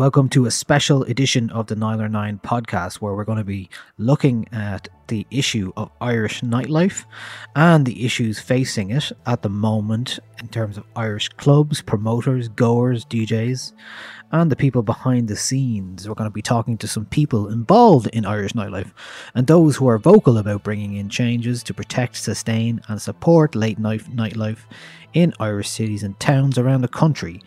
Welcome to a special edition of the Nialler9 podcast where we're going to be looking at the issue of Irish nightlife and the issues facing it at the moment in terms of Irish clubs, promoters, goers, DJs, and the people behind the scenes. We're going to be talking to some people involved in Irish nightlife and those who are vocal about bringing in changes to protect, sustain, and support late night nightlife in Irish cities and towns around the country.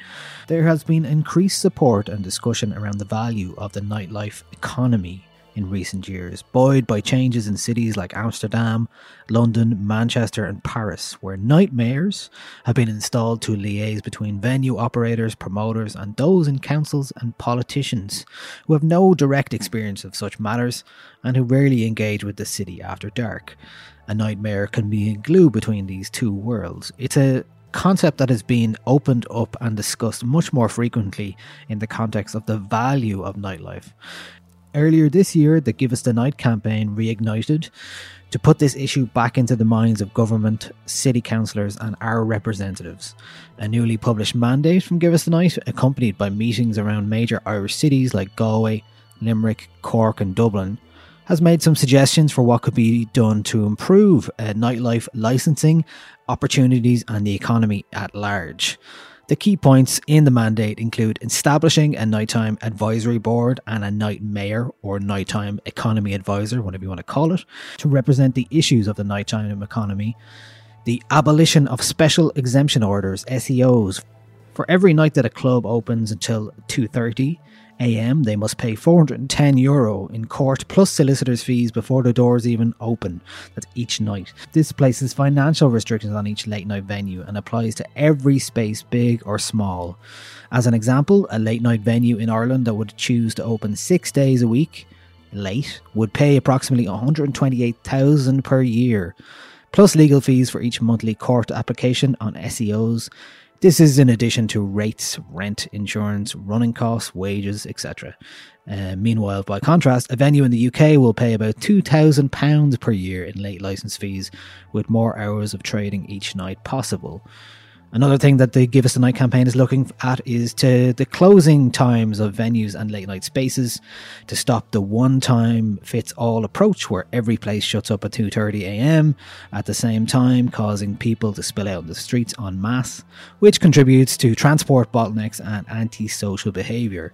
There has been increased support and discussion around the value of the nightlife economy in recent years, buoyed by changes in cities like Amsterdam, London, Manchester, and Paris, where night mayors have been installed to liaise between venue operators, promoters, and those in councils and politicians who have no direct experience of such matters and who rarely engage with the city after dark. A night mayor can be a glue between these two worlds. It's a concept that has been opened up and discussed much more frequently in the context of the value of nightlife. Earlier this year, the Give Us the Night campaign reignited to put this issue back into the minds of government, city councillors, and our representatives. A newly published mandate from Give Us the Night, accompanied by meetings around major Irish cities like Galway, Limerick, Cork, and Dublin, has made some suggestions for what could be done to improve uh, nightlife licensing, opportunities, and the economy at large. The key points in the mandate include establishing a nighttime advisory board and a night mayor or nighttime economy advisor, whatever you want to call it, to represent the issues of the nighttime economy. The abolition of special exemption orders, SEOs, for every night that a club opens until 2:30 a.m., they must pay 410 euro in court plus solicitors' fees before the doors even open. That's each night. This places financial restrictions on each late night venue and applies to every space, big or small. As an example, a late night venue in Ireland that would choose to open six days a week late would pay approximately 128,000 per year, plus legal fees for each monthly court application on SEOs this is in addition to rates, rent, insurance, running costs, wages, etc. Uh, meanwhile, by contrast, a venue in the UK will pay about £2,000 per year in late license fees, with more hours of trading each night possible. Another thing that the Give Us the Night campaign is looking at is to the closing times of venues and late night spaces to stop the one time fits all approach where every place shuts up at 2:30 a.m. at the same time causing people to spill out in the streets en masse, which contributes to transport bottlenecks and antisocial behavior.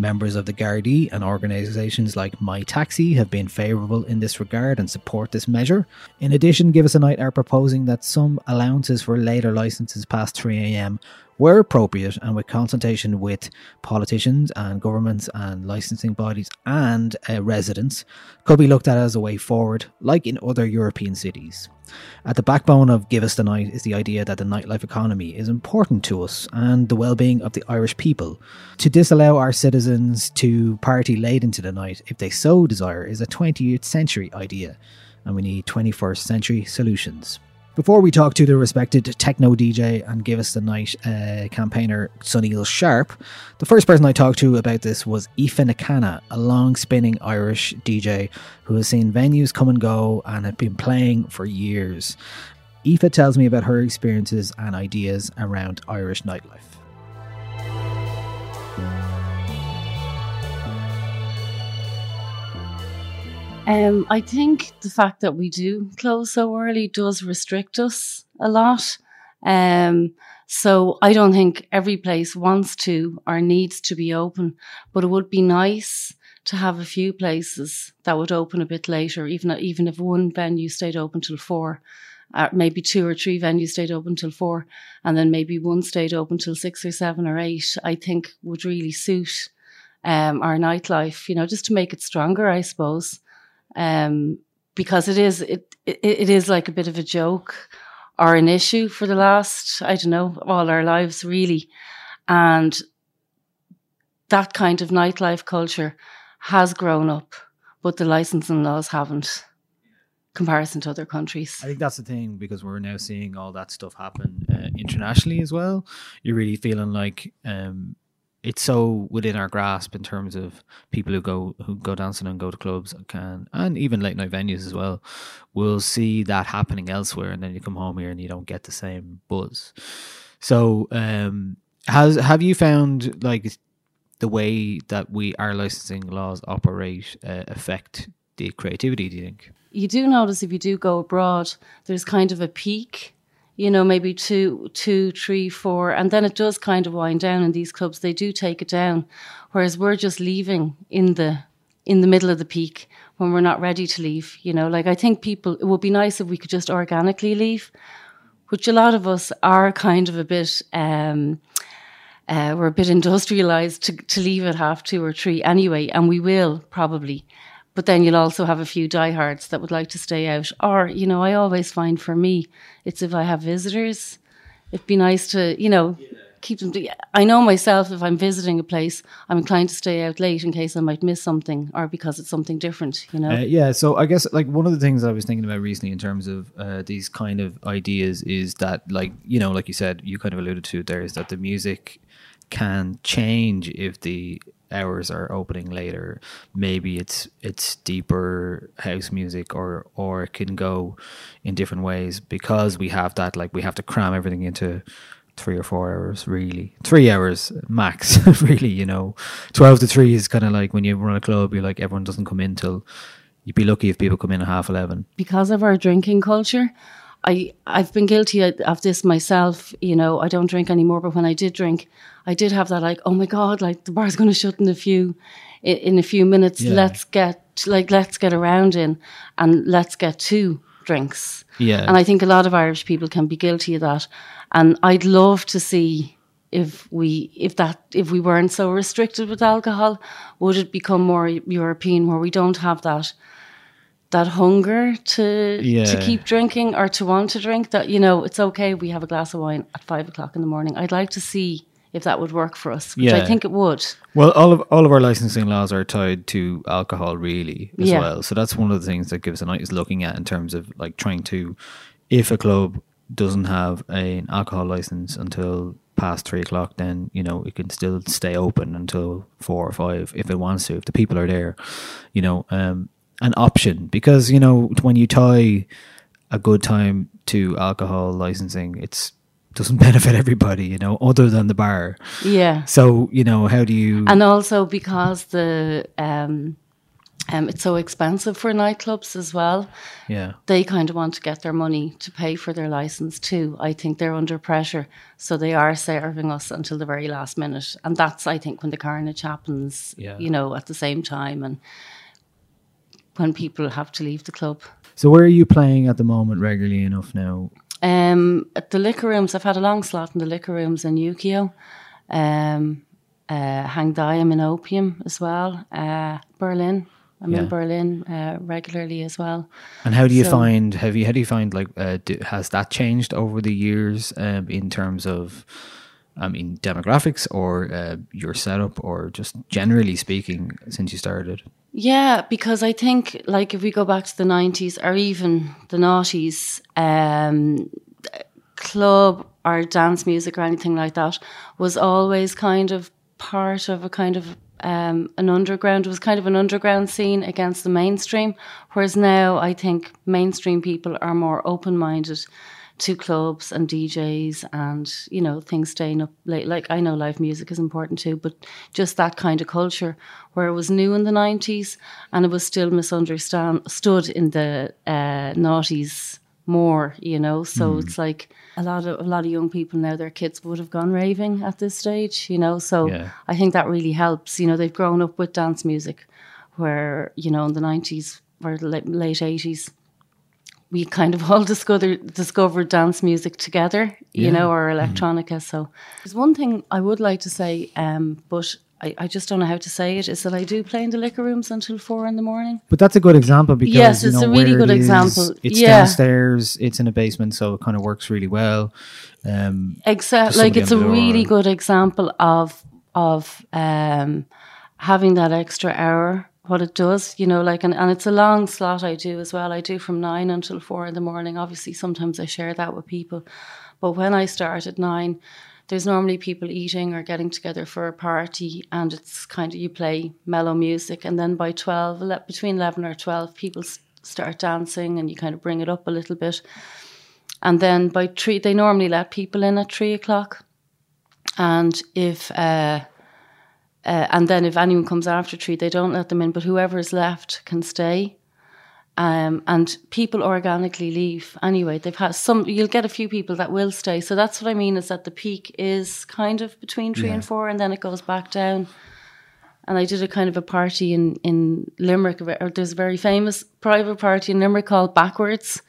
Members of the Gardaí and organisations like My Taxi have been favourable in this regard and support this measure. In addition, Give Us a Night are proposing that some allowances for later licences past 3am where appropriate and with consultation with politicians and governments and licensing bodies and uh, residents, could be looked at as a way forward, like in other European cities. At the backbone of Give Us the Night is the idea that the nightlife economy is important to us and the well being of the Irish people. To disallow our citizens to party late into the night, if they so desire, is a 20th century idea, and we need 21st century solutions. Before we talk to the respected techno DJ and Give Us the Night uh, campaigner Sunil Sharpe, the first person I talked to about this was Aoife Nic Canna, a long spinning Irish DJ who has seen venues come and go and had been playing for years. Aoife tells me about her experiences and ideas around Irish nightlife. Um, I think the fact that we do close so early does restrict us a lot. Um, so I don't think every place wants to or needs to be open, but it would be nice to have a few places that would open a bit later, even even if one venue stayed open till four. Uh, maybe two or three venues stayed open till four, and then maybe one stayed open till six or seven or eight. I think would really suit um, our nightlife. You know, just to make it stronger, I suppose um, because it is it, it it is like a bit of a joke or an issue for the last I don't know all our lives really, and that kind of nightlife culture has grown up, but the licensing laws haven't. Comparison to other countries, I think that's the thing because we're now seeing all that stuff happen uh, internationally as well. You're really feeling like um, it's so within our grasp in terms of people who go who go dancing and go to clubs and can and even late night venues as well will see that happening elsewhere and then you come home here and you don't get the same buzz. So um has have you found like the way that we our licensing laws operate uh, affect the creativity do you think? You do notice if you do go abroad there's kind of a peak you know, maybe two, two, three, four, and then it does kind of wind down in these clubs. They do take it down, whereas we're just leaving in the in the middle of the peak when we're not ready to leave. You know, like I think people, it would be nice if we could just organically leave, which a lot of us are kind of a bit. Um, uh, we're a bit industrialized to, to leave at half two or three anyway, and we will probably. But then you'll also have a few diehards that would like to stay out. Or, you know, I always find for me, it's if I have visitors, it'd be nice to, you know, keep them. I know myself if I'm visiting a place, I'm inclined to stay out late in case I might miss something or because it's something different, you know? Uh, yeah. So I guess like one of the things I was thinking about recently in terms of uh, these kind of ideas is that, like, you know, like you said, you kind of alluded to there is that the music can change if the hours are opening later. Maybe it's it's deeper house music, or or it can go in different ways because we have that. Like we have to cram everything into three or four hours. Really, three hours max. really, you know, twelve to three is kind of like when you run a club. You're like everyone doesn't come in till. You'd be lucky if people come in at half eleven. Because of our drinking culture, I I've been guilty of this myself. You know, I don't drink anymore, but when I did drink, I did have that like, oh my god, like the bar's going to shut in a few in, in a few minutes. Yeah. Let's get like let's get around in and let's get two drinks. Yeah, And I think a lot of Irish people can be guilty of that. And I'd love to see if we if that if we weren't so restricted with alcohol, would it become more European where we don't have that that hunger to Yeah. to keep drinking or to want to drink that you know it's okay we have a glass of wine at five o'clock in the morning i'd like to see if that would work for us which Yeah. i think it would Well, all of all of our licensing laws are tied to alcohol, really, as Yeah. well. So that's one of the things that Gives a Night is looking at in terms of like trying to, if a club doesn't have an alcohol license until past three o'clock, then you know it can still stay open until four or five if it wants to, if the people are there, you know, um, an option because you know when you tie a good time to alcohol licensing, it's doesn't benefit everybody, you know, other than the bar. yeah So you know, how do you? and also because the um um, it's so expensive for nightclubs as well. yeah, They kind of want to get their money to pay for their license too. I think they're under pressure, so they are serving us until the very last minute, and that's I think when the carnage happens. Yeah. You know, at the same time, and when people have to leave the club. So where are you playing at the moment regularly enough now? Um, at the liquor rooms, I've had a long slot in the liquor rooms in Yukio, um, uh, Hang Diam in Opium as well, uh, Berlin. I'm Yeah. in Berlin uh, regularly as well. And how do you So- find? Have you? How do you find? Like, uh, do, has that changed over the years um, in terms of, I mean, demographics or uh, your setup, or just generally speaking, since you started? Yeah, because I think like if we go back to the nineties or even the noughties, um, club or dance music or anything like that was always kind of part of a kind of um, an underground. It was kind of an underground scene against the mainstream. Whereas now, I think mainstream people are more open minded to clubs and DJs and you know things staying up late. Like I know live music is important too, but just that kind of culture where it was new in the nineties and it was still misunderstood in the uh, noughties more. You know, so it's like a lot of a lot of young people now. Their kids would have gone raving at this stage. You know, so Yeah. I think that really helps. You know, they've grown up with dance music, where you know in the nineties or late eighties we kind of all discovered discovered dance music together, you know, or electronica. So there's one thing I would like to say, um, but I, I just don't know how to say it, is that I do play in the liquor rooms until four in the morning. But that's a good example because Yes, you it's know, a really good it is, example. It's Yeah. downstairs. It's in a basement, so it kind of works really well. Um, Except like it's a on the door. really good example of of um having that extra hour what it does you know like and, and it's a long slot i do as well. I do from nine until four in the morning. Obviously sometimes i share that with people. But when i start at nine there's normally people eating or getting together for a party and it's kind of you play mellow music. And then by 12 ele- between 11 or 12 people start dancing and you kind of bring it up a little bit. And then by three they normally let people in at three o'clock. And if uh, uh, and then if anyone comes after three, they don't let them in. But whoever is left can stay. Um, and people organically leave anyway. They've had some. You'll get a few people that will stay. So that's what I mean. Is that the peak is kind of between three and four, and then it goes back down. And I did a kind of a party in in Limerick. Or there's a very famous private party in Limerick called Backwards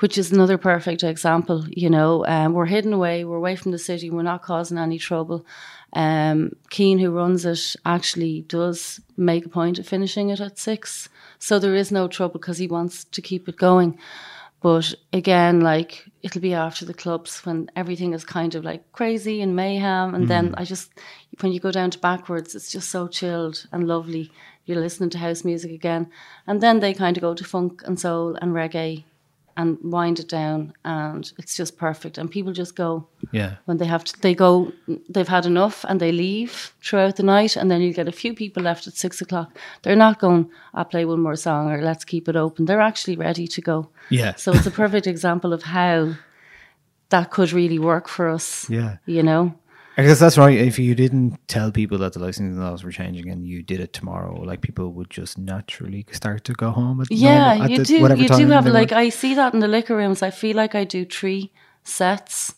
which is another perfect example. You know, um, we're hidden away, we're away from the city, we're not causing any trouble. Um, Keen, who runs it, actually does make a point of finishing it at six, so there is no trouble because he wants to keep it going. But again, like it'll be after the clubs when everything is kind of like crazy and mayhem, and then I just when you go down to backwards, it's just so chilled and lovely. You're listening to house music again, and then they kind of go to funk and soul and reggae and wind it down and it's just perfect. And people just go yeah, when they have to they go they've had enough and they leave throughout the night and then you get a few people left at six o'clock. They're not going i'll play one more song or let's keep it open. They're actually ready to go. Yeah. so it's a perfect example of how that could really work for us Yeah. you know I guess that's right. If you didn't tell people that the licensing laws were changing and you did it tomorrow, like people would just naturally start to go home. At Yeah, normal- at you the- do. You do have like want. I see that in the liquor rooms. I feel like I do three sets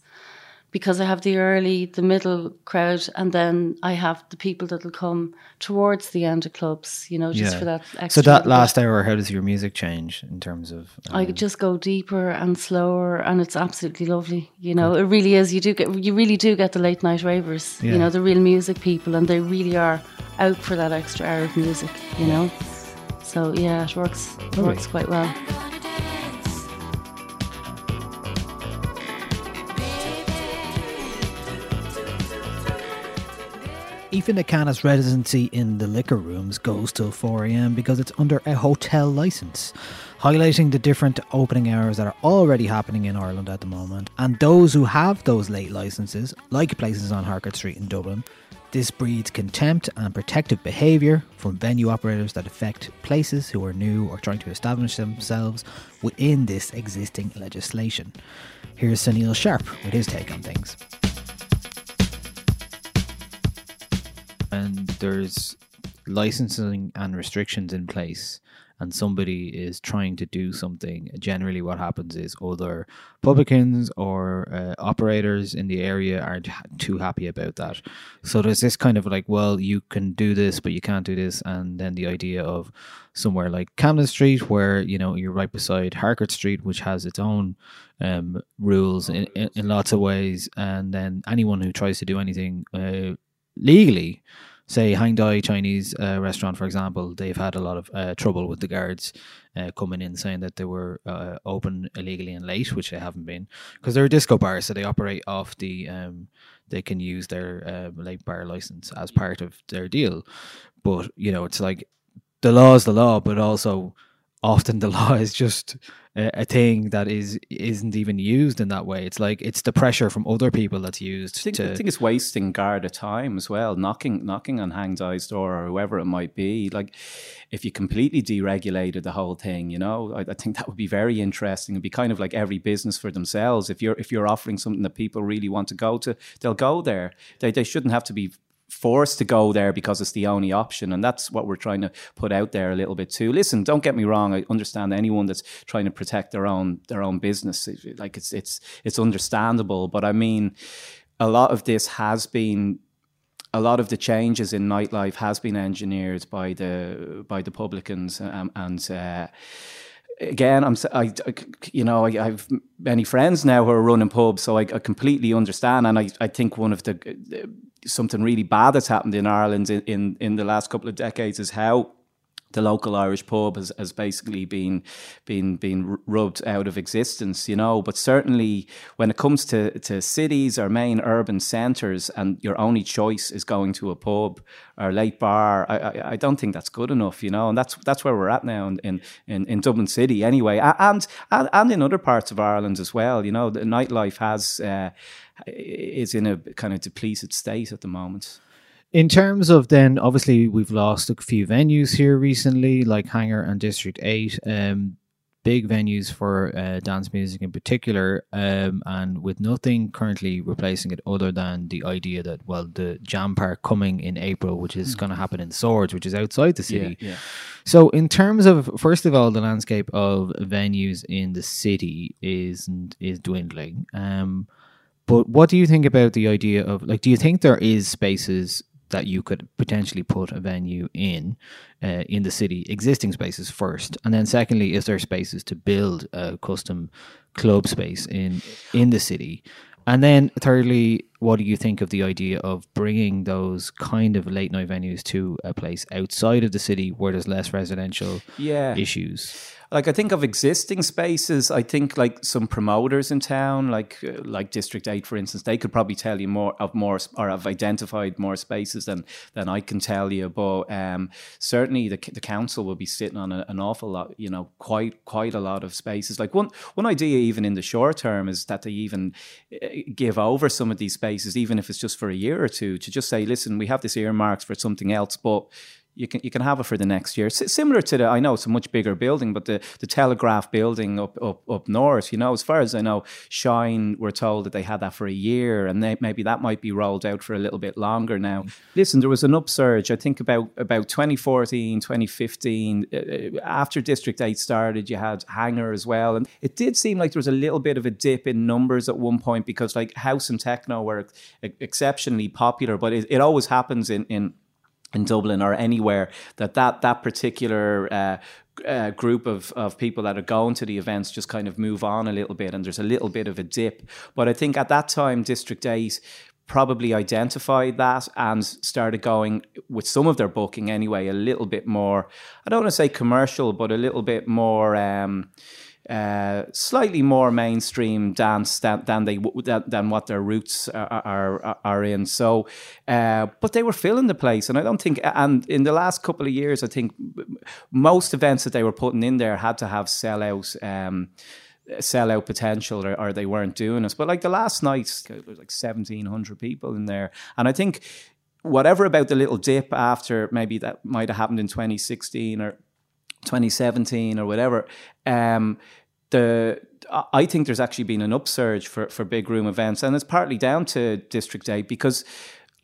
because I have the early, the middle crowd, and then I have the people that'll come towards the end of clubs. You know, just Yeah. for that. Extra. So that last hour, how does your music change in terms of? I um, could just go deeper and slower, and it's absolutely lovely. You know, it really is. You do get, you really do get the late night ravers. Yeah. You know, the real music people, and they really are out for that extra hour of music. You know, so yeah, it works. It works quite well. Aoife Nic Canna's residency in the liquor rooms goes till 4am because it's under a hotel license, highlighting the different opening hours that are already happening in Ireland at the moment. And those who have those late licenses, like places on Harcourt Street in Dublin, this breeds contempt and protective behaviour from venue operators that affect places who are new or trying to establish themselves within this existing legislation. Here's Sunil Sharpe with his take on things. And there's licensing and restrictions in place and somebody is trying to do something, generally what happens is other publicans or uh, operators in the area aren't too happy about that. So there's this kind of like, well, you can do this, but you can't do this. And then the idea of somewhere like Camden Street, where, you know, you're right beside Harcourt Street, which has its own um, rules in, in, in, lots of ways. And then anyone who tries to do anything uh, legally, say Hang Dai Chinese uh, restaurant, for example, they've had a lot of uh, trouble with the guards uh, coming in saying that they were uh, open illegally and late, which they haven't been, because they're a disco bar, so they operate off the. Um, they can use their uh, late bar license as part of their deal, but you know it's like the law is the law, but also often the law is just a, thing that is isn't even used in that way. It's like it's the pressure from other people that's used. I think, to, I think it's wasting guard Garda time as well, knocking knocking on Hang Dai's door or whoever it might be. Like if you completely deregulated the whole thing, you know, I, I think that would be very interesting. It'd be kind of like every business for themselves. If you're if you're offering something that people really want to go to, they'll go there. They they shouldn't have to be forced to go there because it's the only option. And that's what we're trying to put out there a little bit too. Listen, don't get me wrong. I understand anyone that's trying to protect their own their own business. Like it's it's it's understandable. But I mean, a lot of this has been a lot of the changes in nightlife has been engineered by the by the publicans um, and uh, again, I'm I, you know I, have many friends now who are running pubs, so I, I, completely understand, and I, I think one of the uh, something really bad that's happened in Ireland in, in, in the last couple of decades is how the local Irish pub has, has basically been been been rubbed out of existence, you know. But certainly, when it comes to, to cities or main urban centres, and your only choice is going to a pub or late bar, I, I, I don't think that's good enough, you know. And that's that's where we're at now in in, in Dublin City, anyway, and, and and in other parts of Ireland as well. You know, the nightlife has. Uh, is in a kind of depleted state at the moment. In terms of then, obviously, we've lost a few venues here recently, like Hangar and District 8. Um, big venues for uh, dance music in particular, um, and with nothing currently replacing it other than the idea that, well, the Jam Park coming in April, which is mm. going to happen in Swords, which is outside the city. Yeah, yeah. So, in terms of, first of all, the landscape of venues in the city is is dwindling. Um, but what do you think about the idea of like? Do you think there is spaces that you could potentially put a venue in uh, in the city, existing spaces first, and then secondly, is there spaces to build a custom club space in in the city? And then thirdly, what do you think of the idea of bringing those kind of late night venues to a place outside of the city where there's less residential yeah. issues? Like I think of existing spaces. I think like some promoters in town, like uh, like District Eight, for instance, they could probably tell you more of more or have identified more spaces than than I can tell you. But um, certainly the the council will be sitting on a, an awful lot, you know, quite quite a lot of spaces. Like one one idea, even in the short term, is that they even uh, give over some of these spaces, even if it's just for a year or two, to just say, listen, we have this earmarks for something else, but you can you can have it for the next year. S- similar to the, I know it's a much bigger building, but the, the Telegraph building up, up up north, you know, as far as I know, Shine, we're told that they had that for a year, and they, maybe that might be rolled out for a little bit longer now. Listen, there was an upsurge, I think about about 2014, 2015, uh, uh, after District 8 started, you had Hangar as well, and it did seem like there was a little bit of a dip in numbers at one point because like house and techno were exceptionally popular, but it, it always happens in in in Dublin or anywhere that that that particular uh, uh, group of, of people that are going to the events just kind of move on a little bit and there's a little bit of a dip. But I think at that time, District 8 probably identified that and started going with some of their booking anyway, a little bit more, I don't want to say commercial, but a little bit more. Um, uh, slightly more mainstream dance than, than they than, than what their roots are are, are in. So, uh, but they were filling the place, and I don't think. And in the last couple of years, I think most events that they were putting in there had to have sellout. Um, sellout potential or, or, they weren't doing it but like the last night there was like 1700 people in there and i think whatever about the little dip after maybe that might have happened in 2016 or 2017 or whatever. Um, the I think there's actually been an upsurge for, for big room events, and it's partly down to District 8 because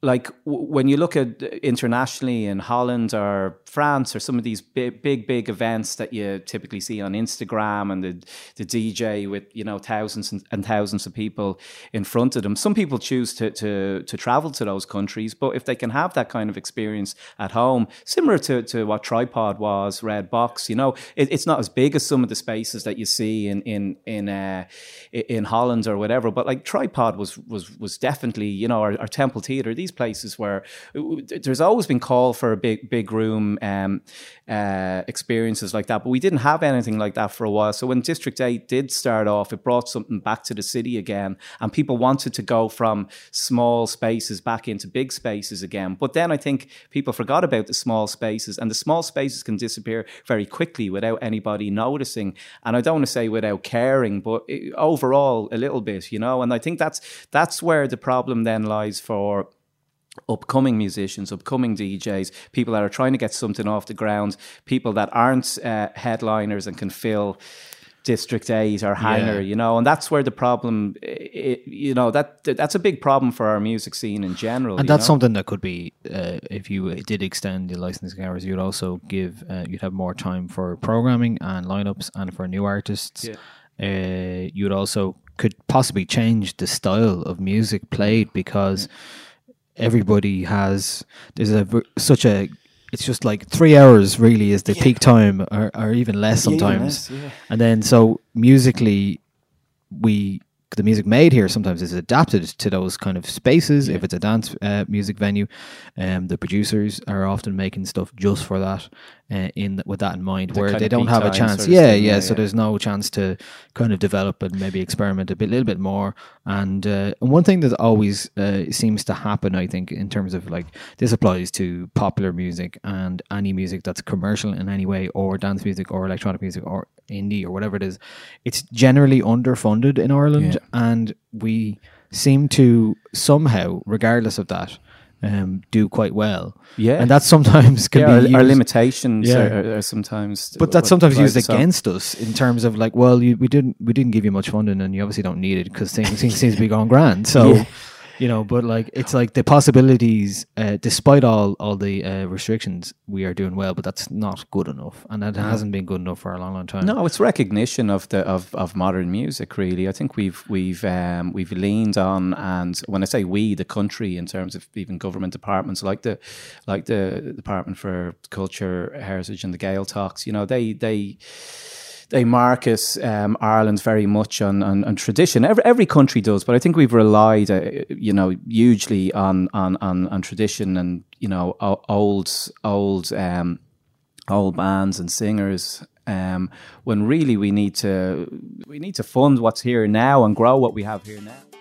like w- when you look at internationally in Holland or France or some of these big, big, big events that you typically see on Instagram and the, the DJ with you know thousands and, and thousands of people in front of them. Some people choose to, to to travel to those countries, but if they can have that kind of experience at home, similar to, to what Tripod was, Red Box, you know, it, it's not as big as some of the spaces that you see in in in uh, in Holland or whatever. But like Tripod was was was definitely you know our, our Temple Theatre. These places where there's always been call for a big big room um, uh, experiences like that, but we didn't have anything like that for a while. So when District Eight did start off, it brought something back to the city again, and people wanted to go from small spaces back into big spaces again. But then I think people forgot about the small spaces, and the small spaces can disappear very quickly without anybody noticing. And I don't want to say without caring, but overall a little bit, you know. And I think that's that's where the problem then lies for upcoming musicians, upcoming DJs, people that are trying to get something off the ground, people that aren't uh, headliners and can fill District Eight or Hangar, yeah. you know, and that's where the problem, it, you know, that that's a big problem for our music scene in general. And that's know? something that could be, uh, if you did extend the licensing hours, you'd also give, uh, you'd have more time for programming and lineups and for new artists. Yeah. Uh, you'd also could possibly change the style of music played because. Yeah everybody has there's a such a it's just like three hours really is the yeah. peak time or, or even less sometimes yeah, less, yeah. and then so musically we the music made here sometimes is adapted to those kind of spaces. If it's a dance uh, music venue, um, the producers are often making stuff just for that, uh, in with that in mind, the where they don't have a chance. Yeah, yeah, yeah, So there's no chance to kind of develop and maybe experiment a bit, little bit more. And uh, and one thing that always uh, seems to happen, I think, in terms of like this applies to popular music and any music that's commercial in any way, or dance music, or electronic music, or indie, or whatever it is. It's generally underfunded in Ireland, yeah. and we seem to somehow, regardless of that um, do quite well. Yeah, and that sometimes can yeah, be our, our limitations yeah. are, are, sometimes. But that's sometimes used against us in terms of like, well, you, we didn't we didn't give you much funding, and you obviously don't need it because things, things seems to be going grand. So. Yeah you know but like it's like the possibilities uh, despite all all the uh, restrictions we are doing well but that's not good enough and that hasn't been good enough for a long long time. No it's recognition of the of, of modern music really. I think we've we've um, we've leaned on and when i say we the country in terms of even government departments like the like the department for culture heritage and the Gaeltacht, you know they they they market um, Ireland very much on, on, on, tradition. Every, every country does, but I think we've relied, uh, you know, hugely on, on, on, on tradition and you know old old um, old bands and singers. Um, when really we need to we need to fund what's here now and grow what we have here now.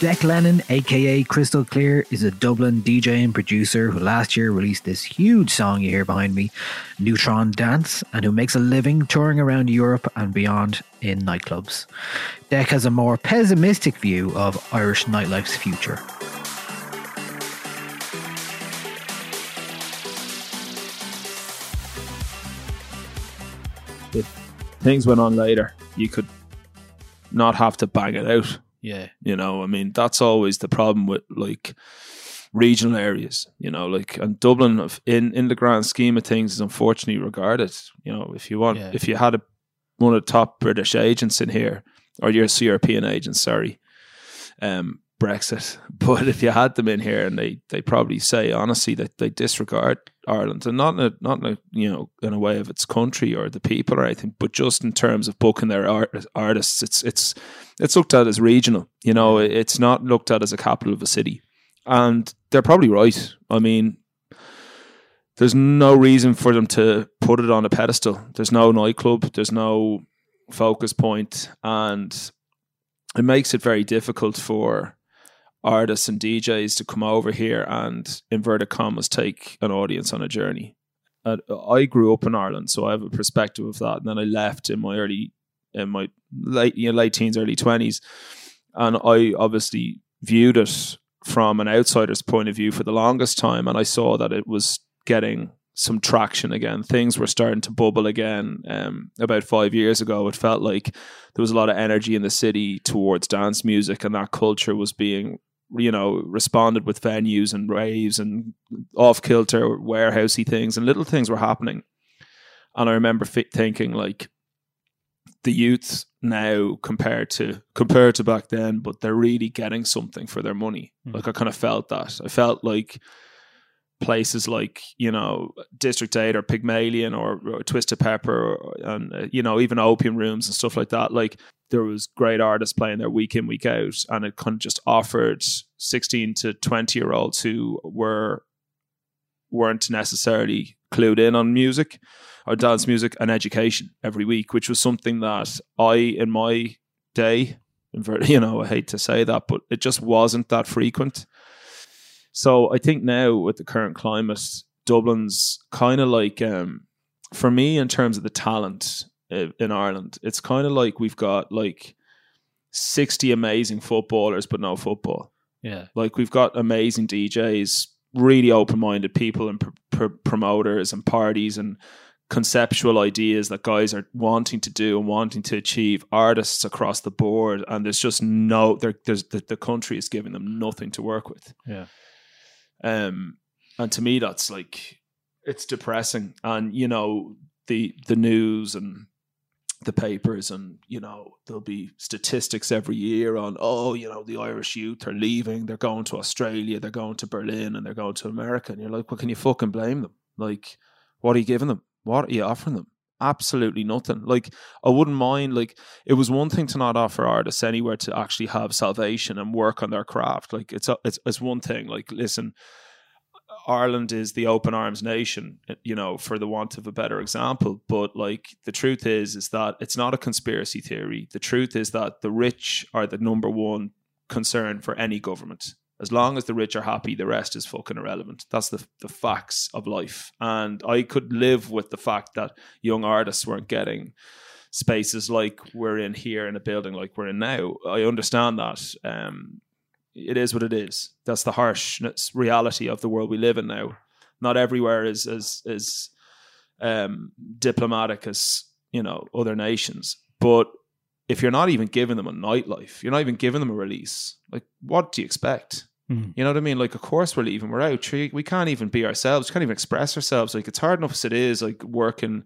Dec Lennon, aka Krystal Klear, is a Dublin DJ and producer who last year released this huge song you hear behind me, Neutron Dance, and who makes a living touring around Europe and beyond in nightclubs. Dec has a more pessimistic view of Irish nightlife's future. If things went on later, you could not have to bang it out yeah. You know, I mean, that's always the problem with like regional areas, you know, like and Dublin in in the grand scheme of things is unfortunately regarded, you know, if you want yeah. if you had a one of the top British agents in here or your European agents, sorry, um, Brexit. But if you had them in here and they, they probably say honestly that they disregard Ireland and not in a, not in a, you know in a way of its country or the people or anything, but just in terms of booking their art, artists, it's it's it's looked at as regional. You know, it's not looked at as a capital of a city, and they're probably right. I mean, there's no reason for them to put it on a pedestal. There's no nightclub. There's no focus point, and it makes it very difficult for artists and DJs to come over here and inverted commas take an audience on a journey. Uh, I grew up in Ireland, so I have a perspective of that. And then I left in my early, in my late, you know, late teens, early twenties, and I obviously viewed it from an outsider's point of view for the longest time, and I saw that it was getting some traction again. Things were starting to bubble again. Um, about five years ago, it felt like there was a lot of energy in the city towards dance music, and that culture was being, you know, responded with venues and raves and off kilter, warehousey things, and little things were happening. And I remember f- thinking, like, the youth now compared to compared to back then, but they're really getting something for their money. Mm. Like I kind of felt that. I felt like places like you know District Eight or Pygmalion or, or Twisted Pepper or, and uh, you know even Opium Rooms and stuff like that. Like there was great artists playing there week in week out, and it kind of just offered sixteen to twenty year olds who were weren't necessarily clued in on music or dance music and education every week, which was something that I in my day, you know, I hate to say that, but it just wasn't that frequent. So I think now with the current climate, Dublin's kind of like, um, for me, in terms of the talent in Ireland, it's kind of like we've got like 60 amazing footballers, but no football. Yeah. Like we've got amazing DJs, really open minded people and pr- pr- promoters and parties and conceptual ideas that guys are wanting to do and wanting to achieve artists across the board and there's just no there's the, the country is giving them nothing to work with yeah um, and to me, that's like it's depressing. And you know, the the news and the papers and you know there'll be statistics every year on oh you know the irish youth are leaving they're going to australia they're going to berlin and they're going to america. And you're like well can you fucking blame them? Like what are you giving them? What are you offering them? Absolutely nothing. Like i wouldn't mind like it was one thing to not offer artists anywhere to actually have salvation and work on their craft. Like it's a, it's, it's one thing. Like listen Ireland is the open arms nation, you know, for the want of a better example. But like the truth is, is that it's not a conspiracy theory. The truth is that the rich are the number one concern for any government. As long as the rich are happy, the rest is fucking irrelevant. That's the the facts of life. And I could live with the fact that young artists weren't getting spaces like we're in here in a building like we're in now. I understand that. Um, it is what it is. That's the harsh reality of the world we live in now. Not everywhere is as as um, diplomatic as you know other nations, but if you're not even giving them a nightlife, you're not even giving them a release. Like, what do you expect? Mm. You know what I mean? Like, of course we're leaving. We're out. We can't even be ourselves. We can't even express ourselves. Like, it's hard enough as it is. Like working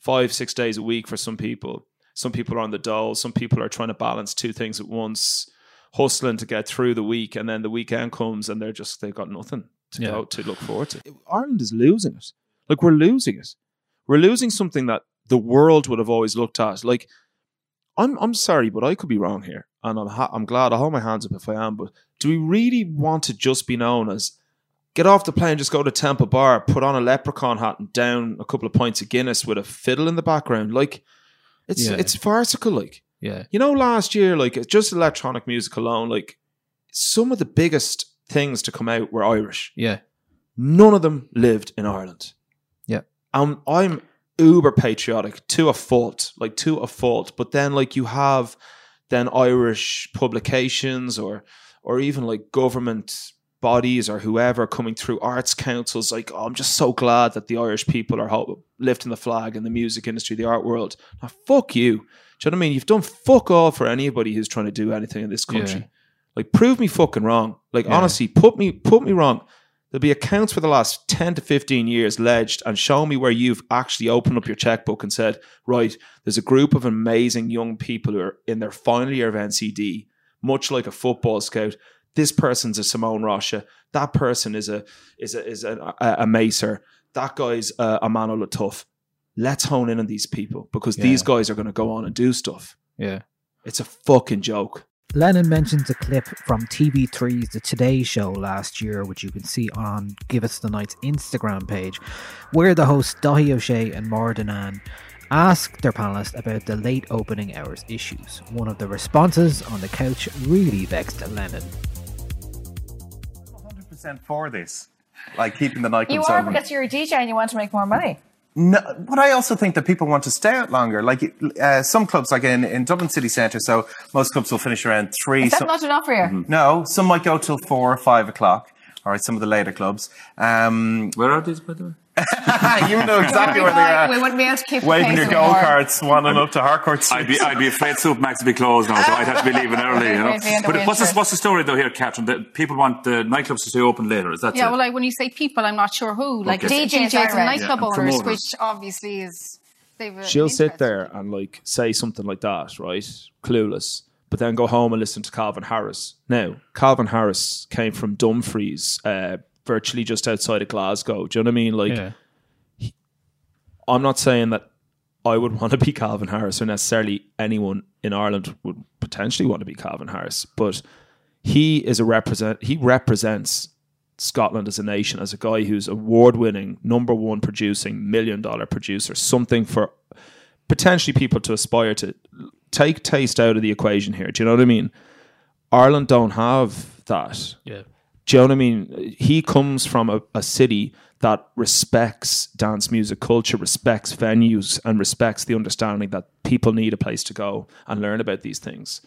five, six days a week for some people. Some people are on the dole. Some people are trying to balance two things at once hustling to get through the week, and then the weekend comes and they're just they've got nothing to yeah. go to look forward to. Ireland is losing it. Like we're losing it. We're losing something that the world would have always looked at. Like I'm I'm sorry, but I could be wrong here, and I'm ha- I'm glad. I hold my hands up if I am. But do we really want to just be known as? Get off the plane, just go to Temple Bar, put on a leprechaun hat, and down a couple of pints of Guinness with a fiddle in the background. Like, it's yeah. it's farcical. Like, yeah. You know, last year, like just electronic music alone, like some of the biggest things to come out were Irish. Yeah. None of them lived in Ireland. Yeah. Um, I'm uber patriotic to a fault, like to a fault. But then, like, you have then Irish publications or or even like government bodies or whoever coming through arts councils like oh, i'm just so glad that the irish people are lifting the flag in the music industry the art world now fuck you you know what I mean? You've done fuck all for anybody who's trying to do anything in this country. Yeah. Like, prove me fucking wrong. Like, yeah. honestly, put me put me wrong. There'll be accounts for the last 10 to 15 years ledged and show me where you've actually opened up your checkbook and said, right, there's a group of amazing young people who are in their final year of NCAD, much like a football scout. This person's a Simone Rocha. That person is a is a is a, a, a Macer. That guy's a, a Mano Latouf let's hone in on these people because yeah. these guys are going to go on and do stuff. Yeah. It's a fucking joke. Lennon mentions a clip from TV3's The Today Show last year, which you can see on Give Us the Night's Instagram page, where the hosts Dáithí Ó Sé and Maura Derrane asked their panelists about the late opening hours issues. One of the responses on the couch really vexed Lennon. 100% for this, like keeping the nightclubs You are because you're a DJ and you want to make more money. No, but I also think that people want to stay out longer. Like uh, some clubs, like in, in Dublin city centre, so most clubs will finish around three. Is that so, not enough for you? Mm-hmm. No, some might go till four or five o'clock. All right, some of the later clubs. Um, Where are these, by the way? you know exactly where they are. We wouldn't be able to keep Waving your go karts, wanting up to Harcourt. Street. I'd be, I'd be afraid Supermax would be closed now, so I'd have to be leaving early. You know? But what's the, what's the story though here, Catherine? That people want the nightclubs to stay open later. Is that yeah? it? Well, like when you say people, I'm not sure who. Like Okay. DJs, DJs, and nightclub Yeah, owners, promoters. which obviously is they've. She'll sit there and like say something like that, right? Clueless. But then go home and listen to Calvin Harris. Now, Calvin Harris came from Dumfries, uh, virtually just outside of Glasgow. Do you know what I mean? Like, Yeah. I'm not saying that I would want to be Calvin Harris or necessarily anyone in Ireland would potentially want to be Calvin Harris, but he is a represent. He represents Scotland as a nation, as a guy who's award winning, number one producing, million dollar producer, something for potentially people to aspire to. Take taste out of the equation here. Do you know what I mean? Ireland don't have that. Yeah. Do you know what I mean? He comes from a, a city that respects dance music culture, respects venues, and respects the understanding that people need a place to go and learn about these things.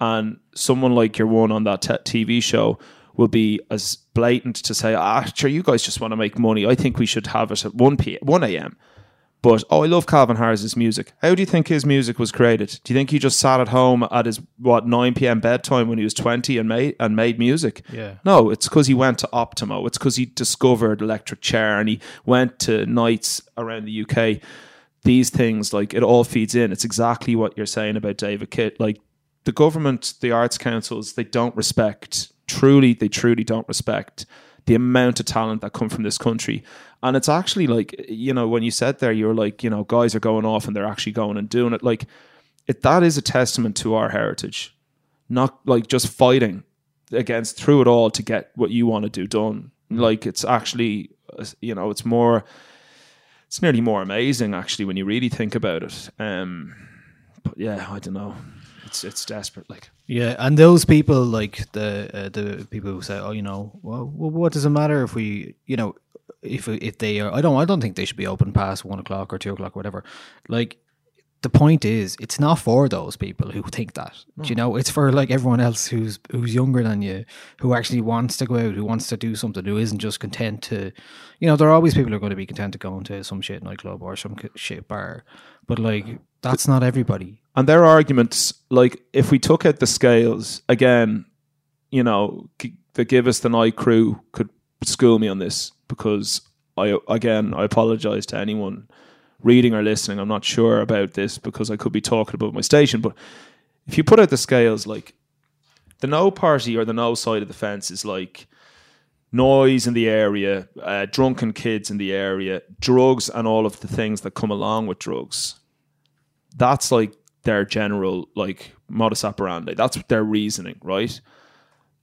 And someone like your one on that TV show will be as blatant to say, ah, sure, you guys just want to make money. I think we should have it at 1 p 1 a.m. But oh, I love Calvin Harris's music. How do you think his music was created? Do you think he just sat at home at his what 9 p.m. bedtime when he was 20 and made and made music? Yeah. No, it's because he went to Optimo. It's because he discovered electric chair and he went to nights around the UK. These things, like it all feeds in. It's exactly what you're saying about David Kitt. Like the government, the arts councils, they don't respect. Truly, they truly don't respect the amount of talent that come from this country. And it's actually like, you know, when you said there, you're like, you know, guys are going off and they're actually going and doing it. Like, it, that is a testament to our heritage, not like just fighting against through it all to get what you want to do done. Like, it's actually, uh, you know, it's more, it's nearly more amazing actually when you really think about it. Um, but yeah, I don't know. It's it's desperate. Like, Yeah, and those people like the uh, the people who say, "Oh, you know, well, well, what does it matter if we, you know, if if they are? I don't, I don't think they should be open past one o'clock or two o'clock, whatever." Like, the point is, it's not for those people who think that. Do you know? It's for like everyone else who's who's younger than you, who actually wants to go out, who wants to do something, who isn't just content to, you know, there are always people who are going to be content to go into some shit nightclub or some shit bar, but like that's not everybody. and their arguments, like if we took out the scales again, you know, the Give Us the Night crew could school me on this because I again I apologize to anyone reading or listening. I'm not sure about this because I could be talking about my station, but if you put out the scales, like the no party or the no side of the fence is like noise in the area, uh, drunken kids in the area, drugs, and all of the things that come along with drugs. That's like their general like modus operandi. That's their reasoning, right?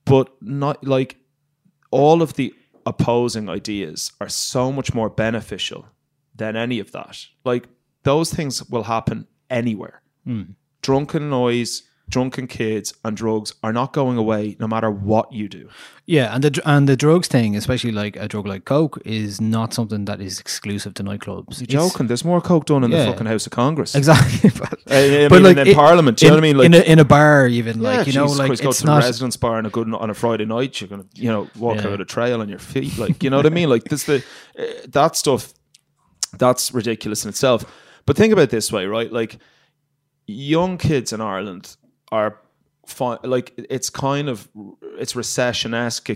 But not like all of the opposing ideas are so much more beneficial than any of that. Like those things will happen anywhere. Hmm. Drunken noise, drunken kids, and drugs are not going away no matter what you do. Yeah, and the and the drugs thing, especially like a drug like coke, is not something that is exclusive to nightclubs. You're It's- joking. There's more coke done in Yeah. the fucking House of Congress. Exactly, but, Uh, I but mean, in it- Parliament, do you know what I mean? Like- in a, in a bar, even Yeah, like you know, like Christ, go it's to the not. residence bar on a good on a Friday night. You're gonna, you know, walk Yeah. out a trail on your feet, like you know what I mean. Like this, the uh, that stuff, that's ridiculous in itself. But think about it this way, right? Like young kids in Ireland are fi- like it's kind of it's recession esque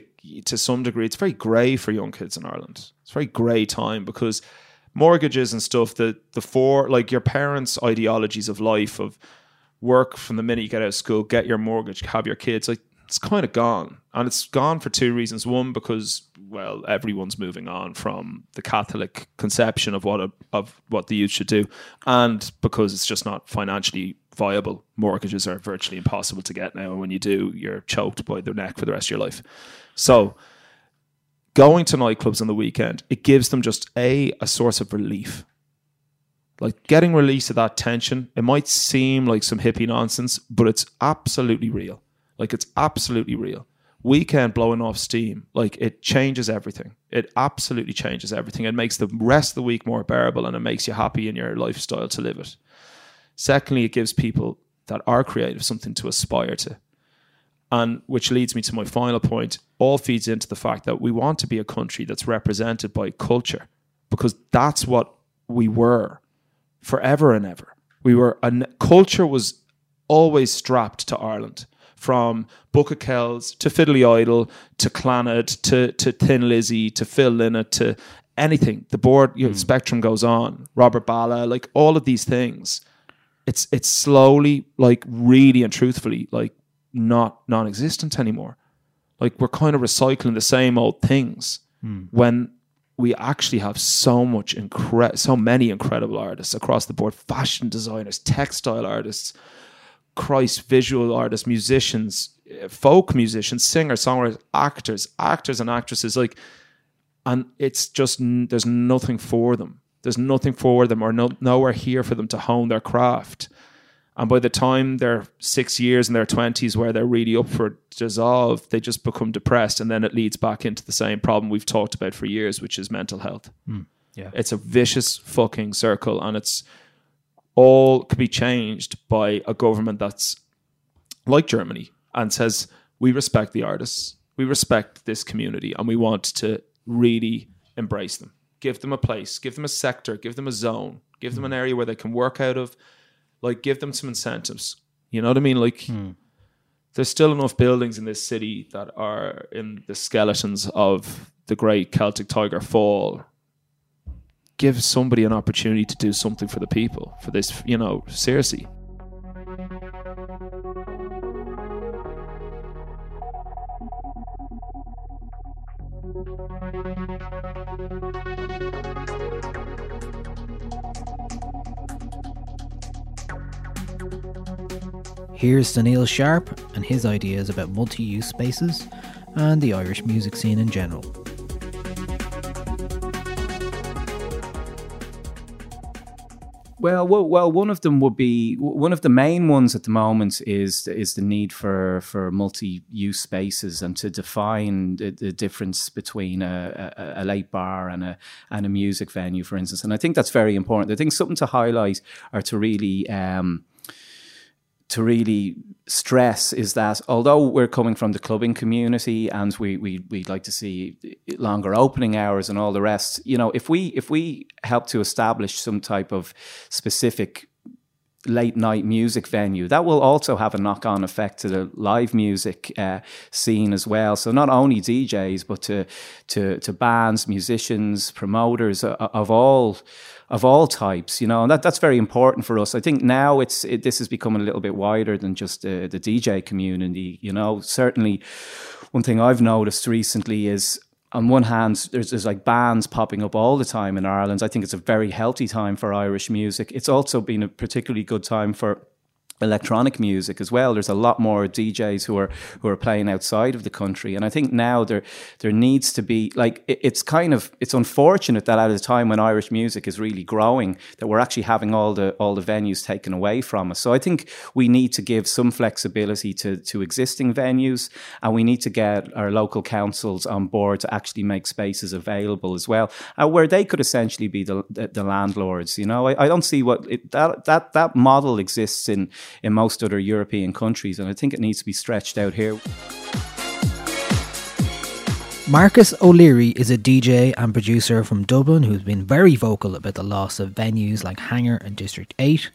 to some degree. It's very grey for young kids in Ireland. It's very grey time because mortgages and stuff. The the four like your parents' ideologies of life of work from the minute you get out of school, get your mortgage, have your kids. Like it's kind of gone, and it's gone for two reasons. One, because well, everyone's moving on from the Catholic conception of what a, of what the youth should do, and because it's just not financially viable. Mortgages are virtually impossible to get now, and when you do, you're choked by the neck for the rest of your life. So. Going to nightclubs on the weekend, it gives them just a a source of relief like getting release of that tension it might seem like some hippie nonsense but it's absolutely real like it's absolutely real weekend blowing off steam, like it changes everything. It absolutely changes everything. It makes the rest of the week more bearable and it makes you happy in your lifestyle to live it. Secondly, it gives people that are creative something to aspire to. And which leads me to my final point, all feeds into the fact that we want to be a country that's represented by culture because that's what we were forever and ever. We were, a culture was always strapped to Ireland from Book of Kells to Fiddly Idol to Clannad to, to Thin Lizzy to Phil Lynott to anything. The board you know, mm. spectrum goes on. Robert Ballagh, like all of these things. It's it's slowly, like really and truthfully, like not non-existent anymore. Like we're kind of recycling the same old things mm. when we actually have so much incre- so many incredible artists across the board fashion designers textile artists christ visual artists musicians folk musicians singers songwriters actors actors and actresses like and it's just there's nothing for them there's nothing for them or no, nowhere here for them to hone their craft and by the time they're six years in their 20s, where they're really up for dissolve, they just become depressed. And then it leads back into the same problem we've talked about for years, which is mental health. Mm, yeah. It's a vicious fucking circle. And it's all could be changed by a government that's like Germany and says, we respect the artists, we respect this community, and we want to really embrace them. Give them a place, give them a sector, give them a zone, give them an area where they can work out of like give them some incentives. You know what I mean? Like hmm. there's still enough buildings in this city that are in the skeletons of the great Celtic Tiger fall. Give somebody an opportunity to do something for the people, for this, you know, seriously. Here's Sunil Sharpe and his ideas about multi use spaces and the Irish music scene in general. Well, well, one of them would be one of the main ones at the moment is is the need for for multi-use spaces and to define the, the difference between a, a, a, late bar and a and a music venue, for instance. And I think that's very important. I think something to highlight or to really um, to really stress is that although we're coming from the clubbing community and we we we'd like to see longer opening hours and all the rest, you know, if we if we help to establish some type of specific late night music venue. That will also have a knock on effect to the live music uh, scene as well. So not only DJs, but to to to bands, musicians, promoters uh, of all of all types, you know, and that, that's very important for us. I think now it's it, this is becoming a little bit wider than just uh, the DJ community. You know, certainly one thing I've noticed recently is on one hand, there's, there's like bands popping up all the time in Ireland. I think it's a very healthy time for Irish music. It's also been a particularly good time for electronic music as well. There's a lot more DJs who are who are playing outside of the country, and I think now there there needs to be like it, it's kind of it's unfortunate that at a time when Irish music is really growing, that we're actually having all the all the venues taken away from us. So I think we need to give some flexibility to to existing venues, and we need to get our local councils on board to actually make spaces available as well, uh, where they could essentially be the the, the landlords. You know, I, I don't see what it, that that that model exists in in most other European countries. And I think it needs to be stretched out here. Marcus O'Leary is a DJ and producer from Dublin who's been very vocal about the loss of venues like Hangar and District 8.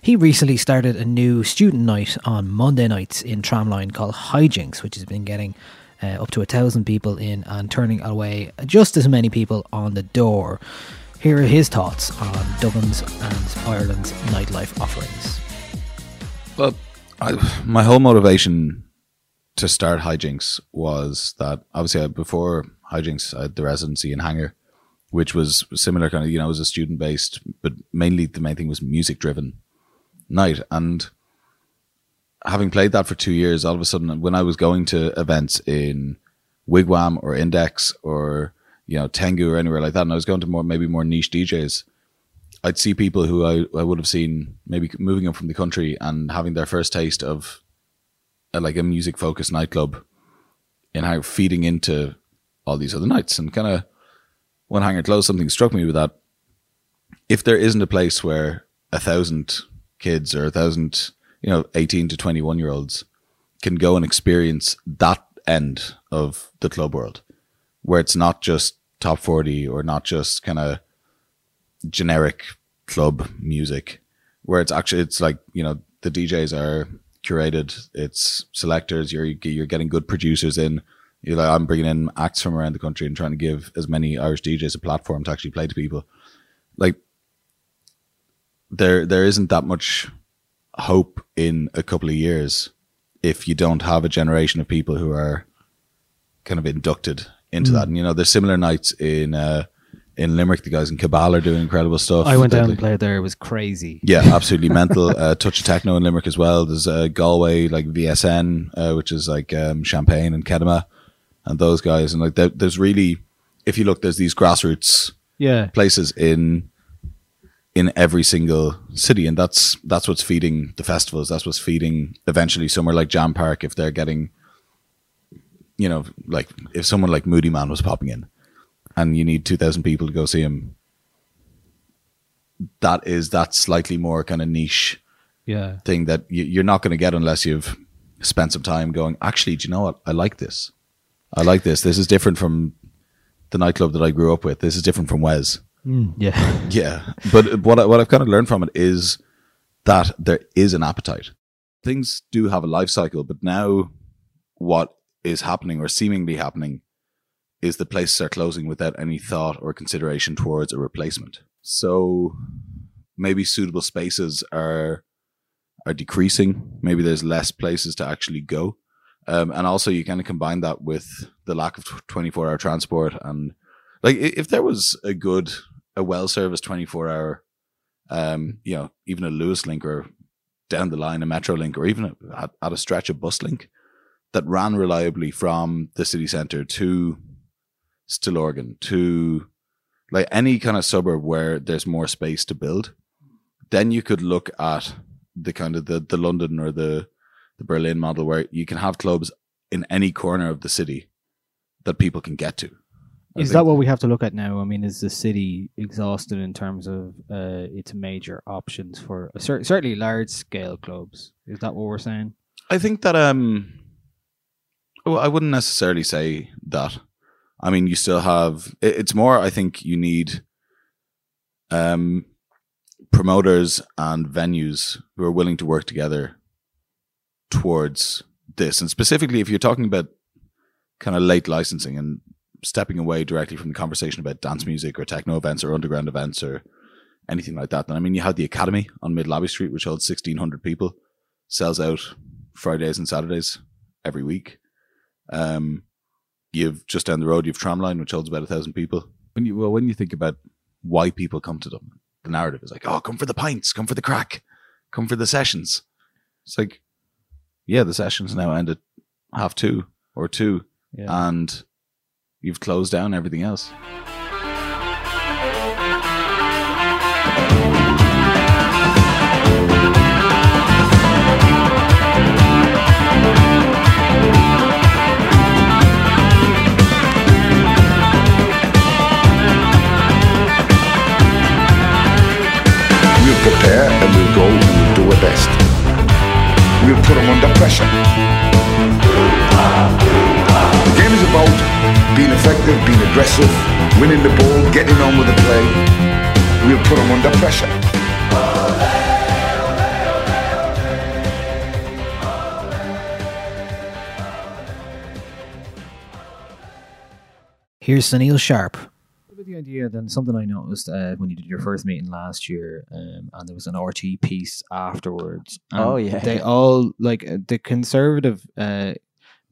He recently started a new student night on Monday nights in Tramline called Hijinks, which has been getting uh, up to a thousand people in and turning away just as many people on the door. Here are his thoughts on Dublin's and Ireland's nightlife offerings. Well, I, my whole motivation to start hijinks was that obviously I, before hijinks I had the residency in Hangar, which was similar kind of you know was a student based, but mainly the main thing was music driven night. And having played that for two years, all of a sudden when I was going to events in Wigwam or Index or you know Tengu or anywhere like that, and I was going to more maybe more niche DJs, I'd see people who I, I would have seen maybe moving up from the country and having their first taste of a, like a music focused nightclub and how feeding into all these other nights. And kind of when Hangar closed, something struck me with that. If there isn't a place where a thousand kids or a thousand, you know, 18 to 21 year olds can go and experience that end of the club world, where it's not just top 40 or not just kind of generic club music, where it's actually, it's like, you know, the DJs are curated, it's selectors, you're, you're getting good producers in. You're like, I'm bringing in acts from around the country and trying to give as many Irish DJs a platform to actually play to people. Like, there, there isn't that much hope in a couple of years if you don't have a generation of people who are kind of inducted into mm. that. And you know, there's similar nights in uh, in Limerick. The guys in Cabal are doing incredible stuff. I went down and played there. It was crazy. Yeah, absolutely mental. Uh, touch of techno in Limerick as well. There's uh, Galway, like VSN, uh, which is like um, Champagne and Kedema, and those guys. And like, there, there's really, if you look, there's these grassroots yeah places in in every single city, and that's that's what's feeding the festivals. That's what's feeding eventually somewhere like Jam Park if they're getting, you know, like if someone like Moodymann was popping in, and you need two thousand people to go see him. That is that slightly more kind of niche, yeah, thing that you, you're not going to get unless you've spent some time going. Actually, do you know what? I like this. I like this. This is different from the nightclub that I grew up with. This is different from Wes Mm, yeah. Yeah. But what, I, what I've kind of learned from it is that there is an appetite. Things do have a life cycle, but now what is happening or seemingly happening is the places are closing without any thought or consideration towards a replacement. So maybe suitable spaces are are decreasing. Maybe there's less places to actually go. Um, and also you kind of combine that with the lack of 24 hour transport and like if there was a good a well serviced 24 hour, um, you know, even a Luas link or down the line a Metro link or even at, a stretch a bus link that ran reliably from the city centre to Stillorgan to like any kind of suburb where there's more space to build, then you could look at the kind of the, the London or the the Berlin model where you can have clubs in any corner of the city that people can get to is that what we have to look at now? I mean, is the city exhausted in terms of uh, its major options for cer- certainly large scale clubs? Is that what we're saying? I think that um, well, I wouldn't necessarily say that. I mean, you still have. It's more. I think you need um, promoters and venues who are willing to work together towards this, and specifically if you're talking about kind of late licensing and stepping away directly from the conversation about dance music or techno events or underground events or anything like that. Then I mean, you had the Academy on Middle Abbey Street, which holds sixteen hundred people, sells out Fridays and Saturdays every week. Um, you've just down the road, you've Tramline, which holds about a thousand people. When you well, when you think about why people come to them, the narrative is like, oh, come for the pints, come for the crack, come for the sessions. It's like, yeah, the sessions now end at half two or two, yeah. and you've closed down everything else. Prepare and we'll go and we'll do our best. We'll put them under pressure. The game is about being effective, being aggressive, winning the ball, getting on with the play. We'll put them under pressure. Here's Sunil Sharpe. The idea then something I noticed uh, when you did your first meeting last year, um, and there was an RTÉ piece afterwards. oh yeah, they all like uh, the conservative uh,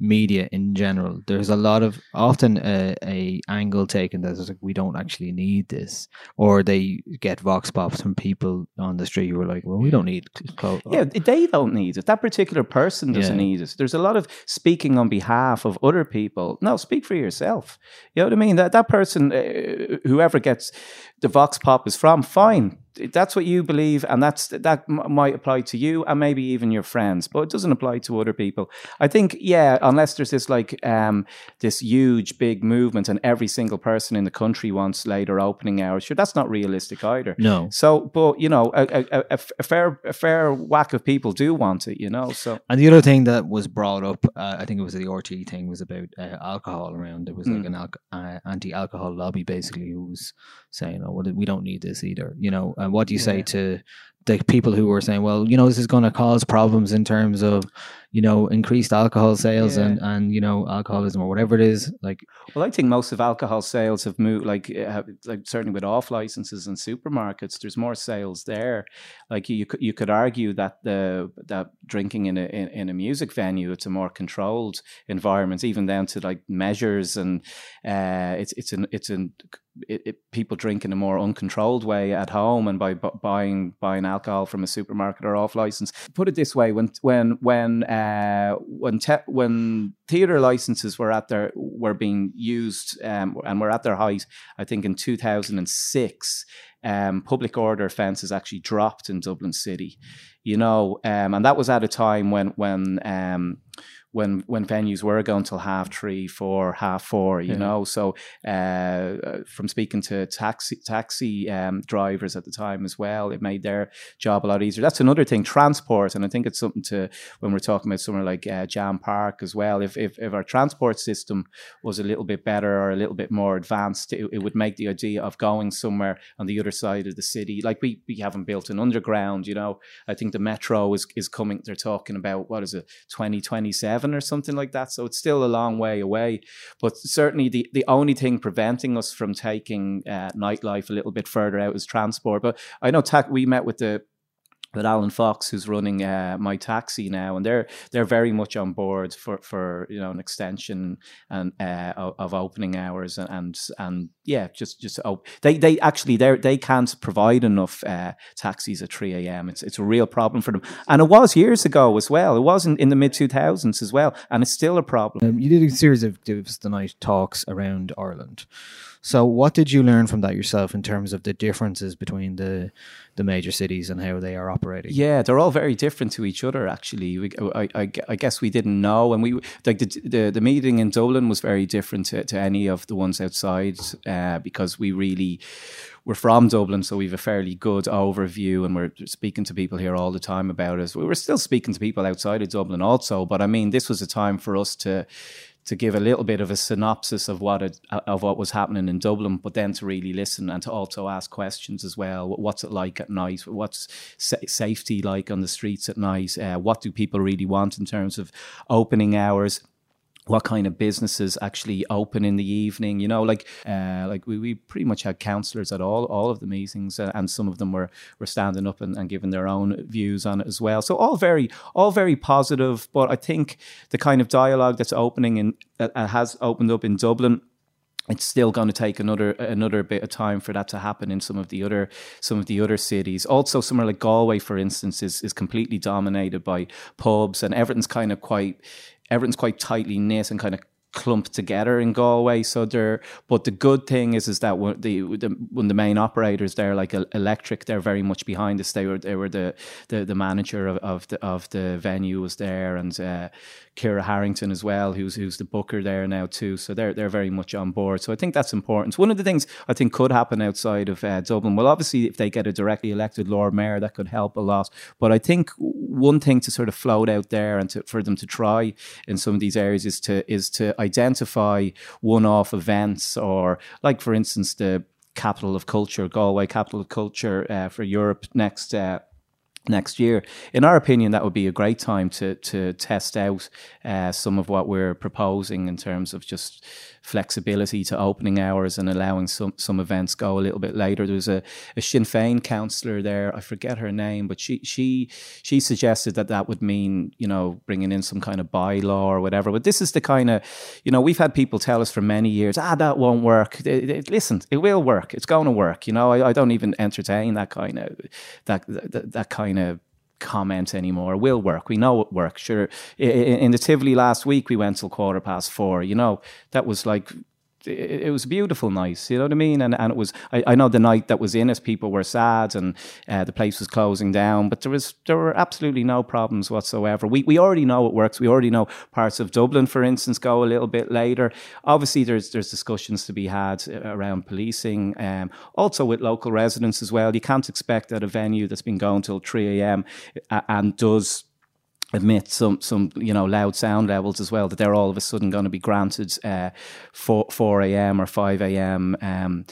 media in general. There's a lot of often a, a angle taken that is like we don't actually need this, or they get vox pops from people on the street who are like, well, we don't need clothes. Yeah, they don't need it. That particular person doesn't yeah. need it. There's a lot of speaking on behalf of other people. No, speak for yourself. You know what I mean? That that person, uh, whoever gets the vox pop is from, fine that's what you believe, and that's that m- might apply to you and maybe even your friends, but it doesn't apply to other people. I think, yeah, unless there's this like um, this huge big movement, and every single person in the country wants later opening hours. Sure, that's not realistic either. No. So, but you know, a, a, a, fair a fair whack of people do want it. You know, so And the other thing that was brought up, uh, I think it was the RTÉ thing, was about uh, alcohol around. There was like Mm. an al- uh, anti-alcohol lobby, basically, who was saying, "Oh, well, we don't need this either." You know, and what do you say to the people who were saying, "Well, you know, this is going to cause problems in terms of, you know, increased alcohol sales and and you know, alcoholism or whatever it is." Like, Well, I think most of alcohol sales have moved, like, uh, have, like certainly with off licenses and supermarkets. There's more sales there. Like you, could you could argue that the that drinking in a in, in a music venue, it's a more controlled environment, even down to like measures and uh, it's it's an it's an it, it, people drink in a more uncontrolled way at home and by bu- buying buying alcohol from a supermarket or off license. Put it this way: when when when uh, when te- when theater licenses were at their were being used um, and were at their height, I think in two thousand and six. Um, public order offences actually dropped in Dublin City, you know, um, and that was at a time when when um, when when venues were going till half three, four, half four, you Yeah. know. So uh, from speaking to taxi taxi um, drivers at the time as well, it made their job a lot easier. That's another thing, transport, and I think it's something to when we're talking about somewhere like uh, Jam Park as well. If, if if our transport system was a little bit better or a little bit more advanced, it, it would make the idea of going somewhere on the other side of the city. Like we we haven't built an underground, you know. I think the metro is is coming. They're talking about what is it, twenty twenty seven or something like that. So it's still a long way away. But certainly the the only thing preventing us from taking uh, nightlife a little bit further out is transport. But I know ta- we met with the Alan Fox, who's running uh, my taxi now, and they're they're very much on board for, for you know an extension and uh, of, opening hours and and, and yeah, just just op- they they actually they they can't provide enough uh, taxis at three a.m. It's it's a real problem for them, and it was years ago as well. It was in, the mid two thousands as well, and it's still a problem. um, you did a series of Gives the Night talks around Ireland. So, what did you learn from that yourself in terms of the differences between the the major cities and how they are operating? Yeah, they're all very different to each other. Actually, we, I, I, I guess we didn't know, and we like the, the the meeting in Dublin was very different to, to any of the ones outside uh, because we really we're from Dublin, so we have a fairly good overview, and we're speaking to people here all the time about us. We were still speaking to people outside of Dublin also, but I mean, this was a time for us to to give a little bit of a synopsis of what it, of what was happening in Dublin, but then to really listen and to also ask questions as well. What's it like at night? What's sa- safety like on the streets at night? Uh, what do people really want in terms of opening hours? What kind of businesses actually open in the evening you know like uh, like we, we pretty much had counselors at all all of the meetings uh, and some of them were were standing up and, and giving their own views on it as well so all very all very positive but i think the kind of dialogue that's opening in that uh, has opened up in dublin it's still going to take another another bit of time for that to happen in some of the other some of the other cities. Also, somewhere like Galway, for instance, is is completely dominated by pubs, and everything's kind of quite everything's quite tightly knit and kind of clumped together in Galway. So they're, but the good thing is, is that when the, the when the main operators there, like Electric, they're very much behind us. They were they were the the, the manager of, of the of the venue was there, and uh, Kira Harrington as well, who's who's the booker there now too. So they're they're very much on board. So I think that's important. One of the things I think could happen outside of uh, Dublin. Well, obviously, if they get a directly elected Lord Mayor, that could help a lot. But I think one thing to sort of float out there and to, for them to try in some of these areas is to is to identify one-off events or, like for instance, the capital of culture, Galway capital of culture uh, for Europe next. Uh, next year. In our opinion, that would be a great time to to test out uh, some of what we're proposing in terms of just flexibility to opening hours and allowing some some events go a little bit later. There was a, a Sinn Féin councillor there, I forget her name, but she she she suggested that that would mean you know bringing in some kind of bylaw or whatever. But this is the kind of you know we've had people tell us for many years, ah, that won't work. It- it- listen, it will work. It's going to work. You know, I, I don't even entertain that kind of that that, that kind of comment anymore will work. We know it works. Sure. In the Tivoli last week, we went till quarter past four. You know, that was like it, it, was beautiful night, you know what I mean? And and it was I, I know the night that was in it, people were sad and uh, the place was closing down, but there was there were absolutely no problems whatsoever. We we already know it works. We already know parts of Dublin, for instance, go a little bit later. Obviously, there's there's discussions to be had uh, around policing, um, also with local residents as well. You can't expect at a venue that's been going till three a.m. Uh, and does emit some some you know loud sound levels as well that they're all of a sudden going to be granted uh, 4, 4 a.m. or 5 a.m. Um,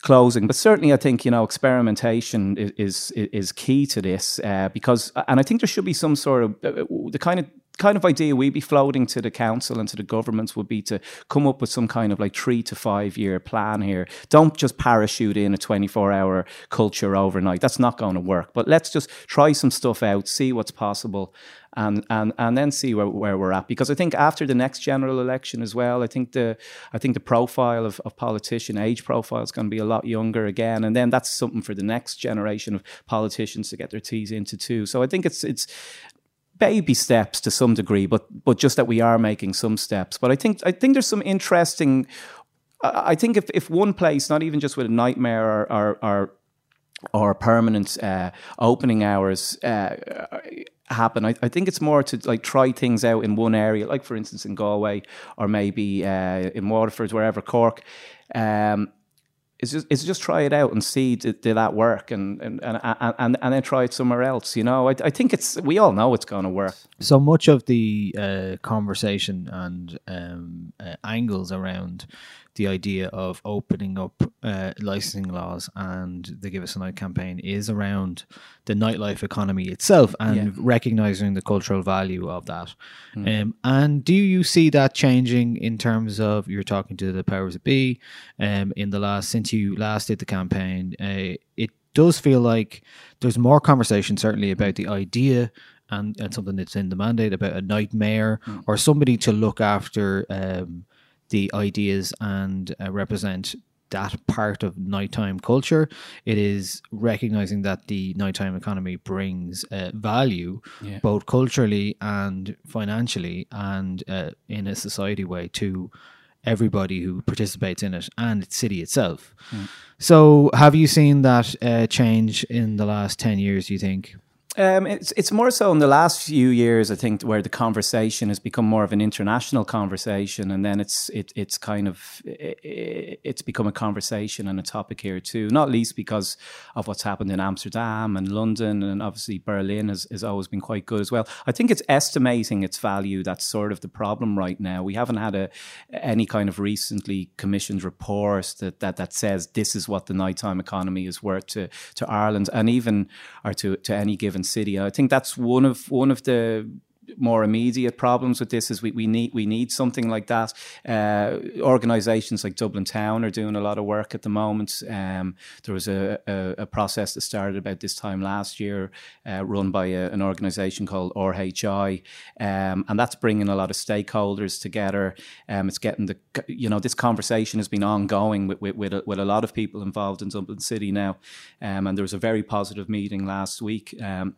closing but certainly I think you know experimentation is is, is key to this uh, because and I think there should be some sort of uh, the kind of kind of idea we'd be floating to the council and to the governments would be to come up with some kind of like three to five year plan here. Don't just parachute in a 24 hour culture overnight. That's not going to work. But let's just try some stuff out, see what's possible. And, and and then see where, where we're at because I think after the next general election as well I think the I think the profile of, of politician age profile is going to be a lot younger again and then that's something for the next generation of politicians to get their teeth into too so I think it's it's baby steps to some degree, but but just that we are making some steps. But I think I think there's some interesting. I think if, if one place, not even just with a night mayor or or, or, or permanent uh, opening hours uh, happen, I, I, think it's more to like try things out in one area, like for instance in Galway or maybe uh, in Waterford, wherever Cork. Um, it's just it's just try it out and see did, did that work and and, and and and then try it somewhere else. You know, I, I think it's we all know it's going to work. So much of the uh, conversation and um, uh, angles around the idea of opening up uh, licensing laws and the Give Us a Night campaign is around the nightlife economy itself and yeah. recognizing the cultural value of that. Mm. Um, and do you see that changing in terms of you're talking to the powers that be um, in the last since you last did the campaign? Uh, it does feel like there's more conversation certainly about the idea and, and something that's in the mandate about a night mayor mm. or somebody to look after um, the ideas and uh, represent that part of nighttime culture. It is recognizing that the nighttime economy brings uh, value yeah. both culturally and financially and uh, in a society way to everybody who participates in it and its city itself. Mm. So, have you seen that uh, change in the last 10 years, do you think? Um, it's it's more so in the last few years, I think, where the conversation has become more of an international conversation, and then it's it, it's kind of it, it's become a conversation and a topic here too. Not least because of what's happened in Amsterdam and London, and obviously Berlin has, has always been quite good as well. I think it's estimating its value that's sort of the problem right now. We haven't had a any kind of recently commissioned report that that, that says this is what the nighttime economy is worth to to Ireland, and even or to to any given city. I think that's one of one of the more immediate problems with this is we, we need we need something like that. Uh, organisations like Dublin Town are doing a lot of work at the moment. Um, there was a, a, a, process that started about this time last year, uh, run by a, an organisation called RHI, um, and that's bringing a lot of stakeholders together. Um, it's getting the you know this conversation has been ongoing with with, with, a, with a lot of people involved in Dublin City now, um, and there was a very positive meeting last week. Um,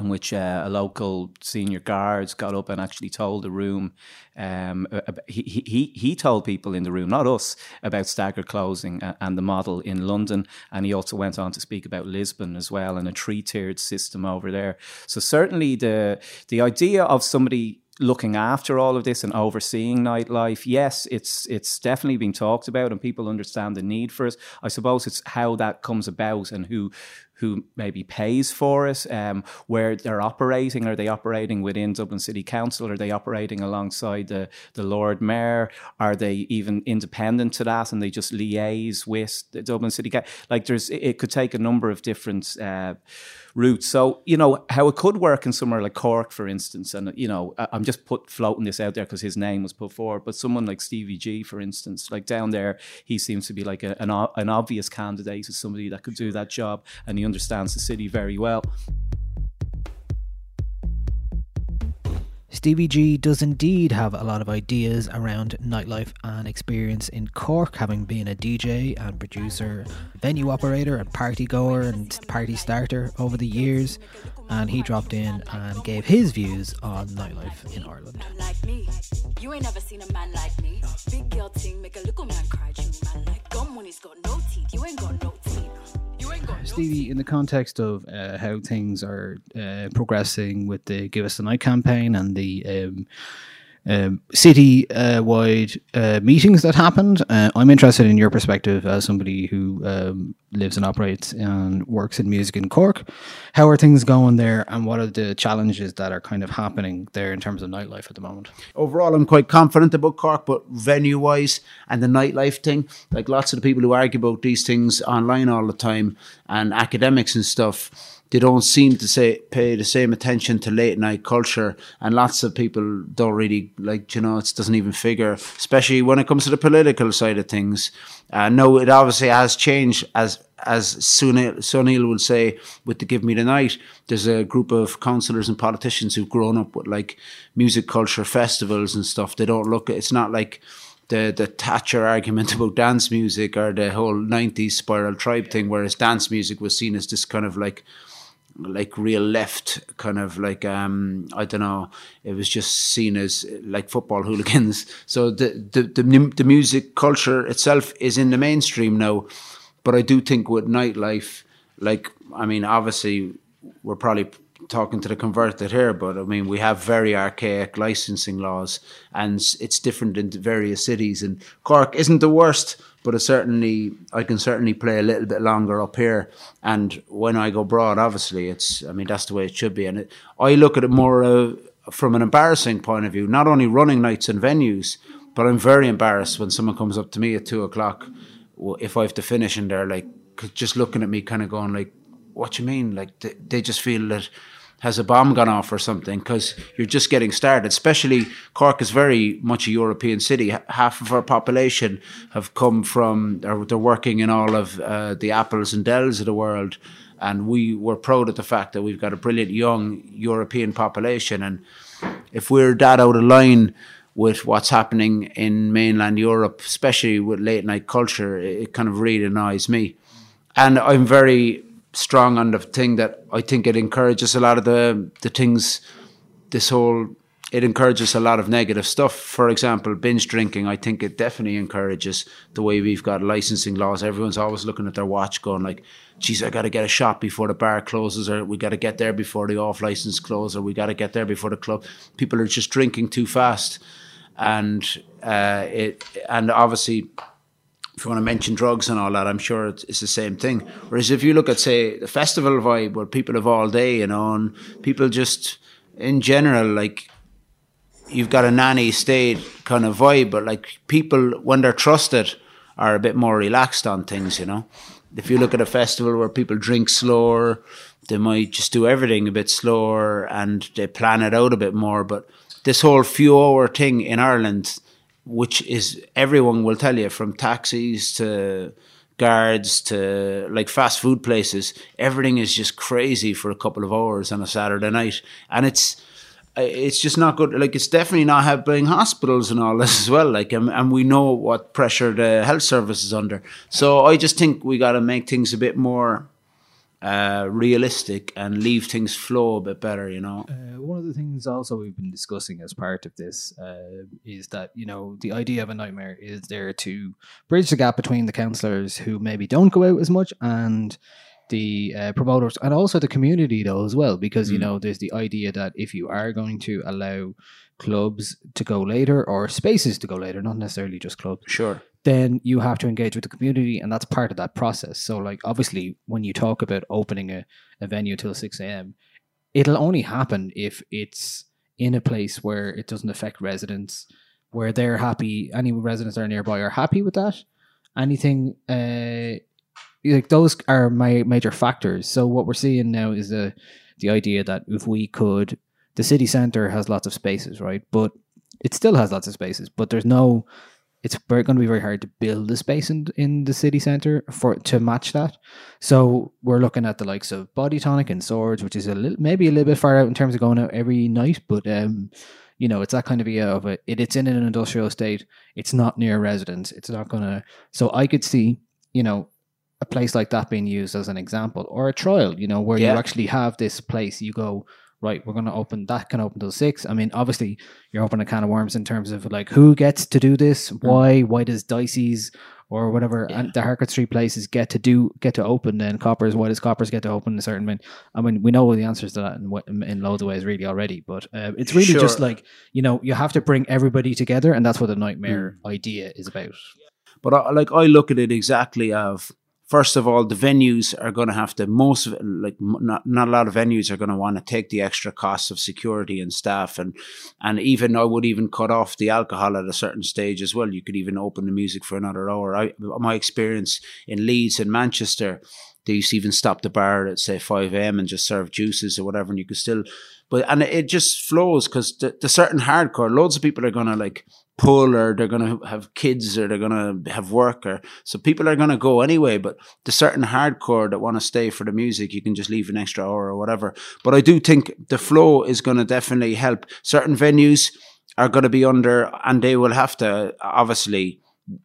in which uh, a local senior guards got up and actually told the room. Um, he, he, he told people in the room, not us, about staggered closing and the model in London. And he also went on to speak about Lisbon as well and a three tiered system over there. So, certainly, the, the idea of somebody looking after all of this and overseeing nightlife, yes, it's it's definitely been talked about and people understand the need for it. I suppose it's how that comes about and who who maybe pays for it, um, where they're operating. Are they operating within Dublin City Council? Are they operating alongside the, the Lord Mayor? Are they even independent to that and they just liaise with the Dublin City Council? Like there's, it could take a number of different uh, routes. So, you know, how it could work in somewhere like Cork, for instance, and, you know, I'm just put floating this out there because his name was put forward, but someone like Stevie G, for instance, like down there, he seems to be like a, an, an obvious candidate as somebody that could do that job and he understands the city very well. Stevie G does indeed have a lot of ideas around nightlife and experience in Cork, having been a DJ and producer, venue operator, and party goer and party starter over the years. And he dropped in and gave his views on nightlife in Ireland. Like Stevie, in the context of uh, how things are uh, progressing with the Give Us the Night campaign and the um, um, city uh, wide uh, meetings that happened. Uh, I'm interested in your perspective as somebody who um, lives and operates and works in music in Cork. How are things going there, and what are the challenges that are kind of happening there in terms of nightlife at the moment? Overall, I'm quite confident about Cork, but venue wise and the nightlife thing, like lots of the people who argue about these things online all the time and academics and stuff they don't seem to say pay the same attention to late night culture, and lots of people don't really like. You know, it doesn't even figure, especially when it comes to the political side of things. Uh, no, it obviously has changed as as Sunil, Sunil will say with the Give Me the Night, there's a group of councillors and politicians who've grown up with like music culture festivals and stuff. They don't look, it's not like the, the Thatcher argument about dance music or the whole 90s spiral tribe thing, whereas dance music was seen as this kind of like like real left kind of like um I don't know it was just seen as like football hooligans. So the the the, the music culture itself is in the mainstream now but I do think with nightlife like I mean obviously we're probably talking to the converted here but I mean we have very archaic licensing laws and it's different in various cities and Cork isn't the worst but it certainly I can certainly play a little bit longer up here. And when I go abroad, obviously, it's I mean that's the way it should be. And it, I look at it more uh, from an embarrassing point of view. Not only running nights and venues, but I'm very embarrassed when someone comes up to me at two o'clock if I have to finish and they're like just looking at me, kind of going like, "What you mean?" Like they, they just feel that has a bomb gone off or something because you're just getting started. Especially Cork is very much a European city. Half of our population have come from, or they're working in all of uh, the Apples and Dells of the world. And we were proud of the fact that we've got a brilliant young European population. And if we're that out of line with what's happening in mainland Europe, especially with late night culture, it kind of really annoys me. And I'm very strong on the thing that I think it encourages a lot of the the things. This whole it encourages a lot of negative stuff. For example, binge drinking. I think it definitely encourages the way we've got licensing laws. Everyone's always looking at their watch, going like, "Geez, I got to get a shot before the bar closes, or we got to get there before the off license closes, or we got to get there before the club." People are just drinking too fast, and uh, it and obviously if you want to mention drugs and all that, I'm sure it's, it's, the same thing. Whereas if you look at, say, the festival vibe where people have all day, you know, and people just, in general, like, you've got a nanny state kind of vibe, but like people, when they're trusted, are a bit more relaxed on things, you know. If you look at a festival where people drink slower, they might just do everything a bit slower and they plan it out a bit more. But this whole few hour thing in Ireland, which is everyone will tell you from taxis to guards to like fast food places everything is just crazy for a couple of hours on a saturday night. And it's it's just not good. Like it's definitely not helping hospitals and all this as well. Like and, and we know what pressure the health service is under. So i just think we got to make things a bit more uh, realistic and leave things flow a bit better, you know. Uh, one of the things also we've been discussing as part of this uh, is that, you know, the idea of a night mayor is there to bridge the gap between the councillors who maybe don't go out as much and the uh, promoters and also the community though as well because mm. you know there's the idea that if you are going to allow clubs to go later or spaces to go later not necessarily just clubs sure then you have to engage with the community and that's part of that process. So like obviously when you talk about opening a, a venue till 6 a.m it'll only happen if it's in a place where it doesn't affect residents where they're happy any residents that are nearby are happy with that. Anything uh like those are my major factors. So what we're seeing now is the the idea that if we could the city center has lots of spaces right? But it still has lots of spaces but there's no it's going to be very hard to build a space in, in the city center for to match that. So we're looking at the likes of Body Tonic and Swords, which is a little maybe a little bit far out in terms of going out every night, but um, you know, it's that kind of idea of it. it it's in an industrial estate. It's not near residents. It's not going to. So I could see, you know, a place like that being used as an example or a trial, you know, where Yeah. you actually have this place. You go right. We're going to open that can open till six. I mean, obviously, you're opening a can of worms in terms of like who gets to do this, why, why does Dicey's or whatever and the Harcourt Street places get to do get to open then Coppers why does Coppers get to open a certain min I mean we know the answers to that in, what- in loads of ways really already but uh, it's really just like you know you have to bring everybody together and that's what the night mayor idea is about. But I, like I look at it exactly of first of all, the venues are going to have to most of it, like not not a lot of venues are going to want to take the extra costs of security and staff and and even I would even cut off the alcohol at a certain stage as well. You could even open the music for another hour. I my experience in Leeds and Manchester. They used to even stop the bar at say five a.m. and just serve juices or whatever, and you could still, but and it just flows because the, the certain hardcore, loads of people are gonna like pull or they're going to have kids or they're going to have work or so people are going to go anyway but the certain hardcore that want to stay for the music you can just leave an extra hour or whatever but i do think the flow is going to definitely help certain venues are going to be under and they will have to obviously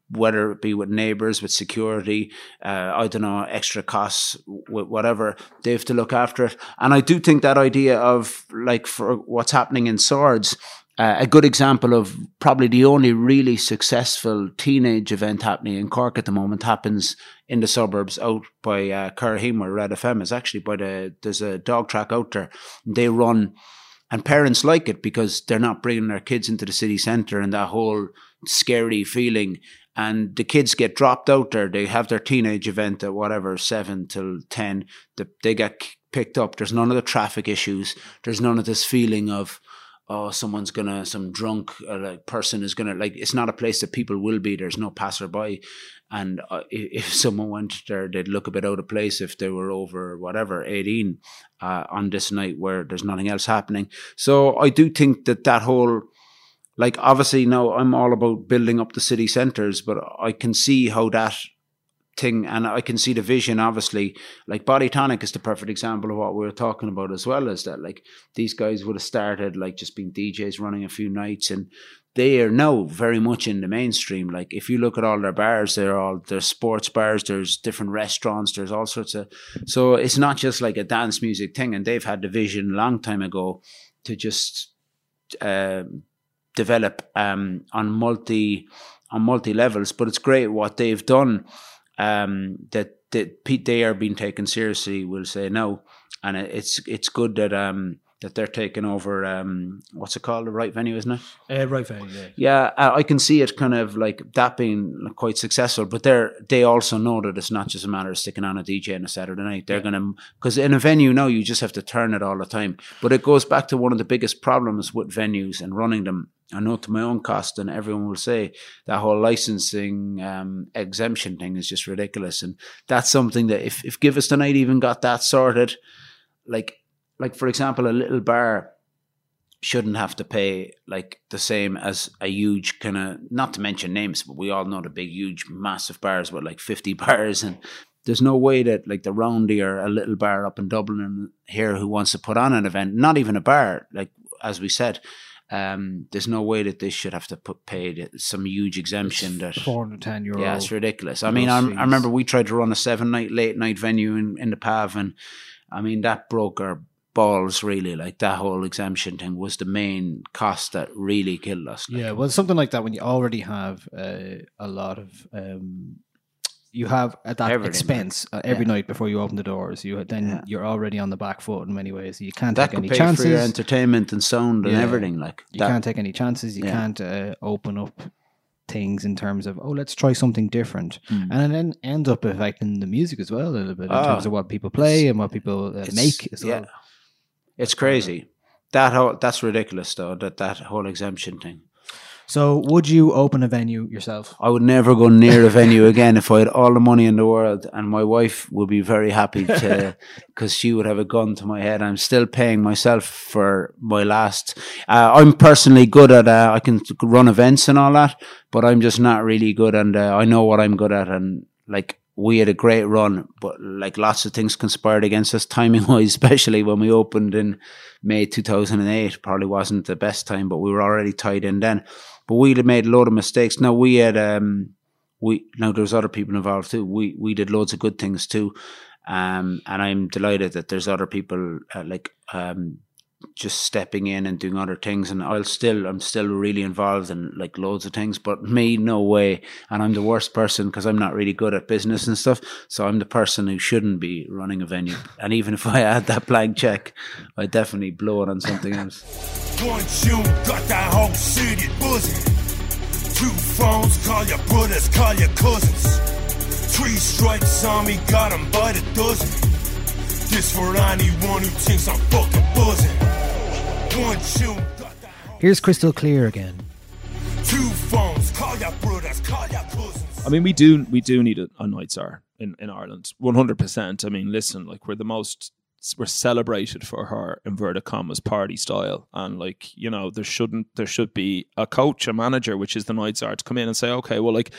whether it be with neighbors, with security, uh, I don't know, extra costs, with whatever, they have to look after it. And I do think that idea of like for what's happening in Swords, uh, a good example of probably the only really successful teenage event happening in Cork at the moment happens in the suburbs out by uh, Curraheen where Red FM is actually by the, there's a dog track out there. They run and parents like it because they're not bringing their kids into the city centre and that whole scary feeling. And the kids get dropped out there. They have their teenage event at whatever, 7 till 10. The, they get picked up. There's none of the traffic issues. There's none of this feeling of, oh, someone's gonna, some drunk uh, like person is gonna, like, it's not a place that people will be. There's no passerby. And uh, i- if someone went there, they'd look a bit out of place if they were over whatever, 18 uh, on this night where there's nothing else happening. So I do think that that whole, like, obviously now I'm all about building up the city centres, but I can see how that thing and I can see the vision obviously like Body Tonic is the perfect example of what we were talking about as well as that like these guys would have started like just being DJs running a few nights and they are now very much in the mainstream like if you look at all their bars they're all there's sports bars there's different restaurants there's all sorts of so it's not just like a dance music thing and they've had the vision a long time ago to just uh, develop um, on multi on multi levels. But it's great what they've done. Um, that that they are being taken seriously. We'll say no, and it's it's good that um that they're taking over. Um, what's it called? The right venue, isn't it? uh, right venue yeah Yeah, I I can see it kind of like that being quite successful, but they're they also know that it's not just a matter of sticking on a DJ on a Saturday night. They're gonna because in a venue now you just have to turn it all the time. But it goes back to one of the biggest problems with venues and running them. I know to my own cost, and everyone will say that whole licensing um, exemption thing is just ridiculous, and that's something that if if Give Us the Night even got that sorted, like like for example, a little bar shouldn't have to pay like the same as a huge kind of not to mention names, but we all know the big, huge, massive bars with like fifty bars, and there's no way that like the Roundy or a little bar up in Dublin here who wants to put on an event, not even a bar, like as we said. Um, there's no way that they should have to put paid some huge exemption that 410 euro yeah, it's ridiculous. I mean, I, I remember we tried to run a seven night late night venue in, in the Pav, and I mean that broke our balls really. Like that whole exemption thing was the main cost that really killed us. Yeah, well, something like that when you already have uh, a lot of um, you have at that Everything, expense uh, every night before you open the doors. You then you're already on the back foot in many ways. You can't that take any chances. for your entertainment and sound and Yeah. everything. Like you that. can't take any chances. You Yeah. can't uh, open up things in terms of oh let's try something different Mm. and then end up affecting the music as well a little bit in Oh, terms of what people play and what people uh, make as well. yeah. It's crazy. That whole, that's ridiculous though. That that whole exemption thing. So would you open a venue yourself? I would never go near a venue again if I had all the money in the world, and my wife would be very happy to, because she would have a gun to my head. I'm still paying myself for my last. Uh, I'm personally good at. Uh, I can run events and all that, but I'm just not really good, and uh, I know what I'm good at, and like we had a great run, but like lots of things conspired against us timing wise, especially when we opened in May 2008. Probably wasn't the best time, but we were already tied in then. But we made a lot of mistakes. Now we had, um, we now there's other people involved too. We we did loads of good things too, um, and I'm delighted that there's other people uh, like um, just stepping in and doing other things and I'll still I'm still really involved in like loads of things but me no way. And I'm the worst person because I'm not really good at business and stuff so I'm the person who shouldn't be running a venue. And even if I had that blank check I'd definitely blow it on something else. One you got that whole city buzzing Two phones call your brothers call your cousins. Three strikes on me got 'em by the dozen. This for anyone who thinks I'm fucking buzzing. One tune. Here's Krystal Klear again. Two phones, call your brothers, call your cousins. I mean, we do we do need a, a night mayor in, in Ireland, one hundred percent. I mean, listen, like we're the most we're celebrated for her inverted commas party style, and like you know, there shouldn't there should be a coach, a manager, which is the night mayor, to come in and say, okay, well, like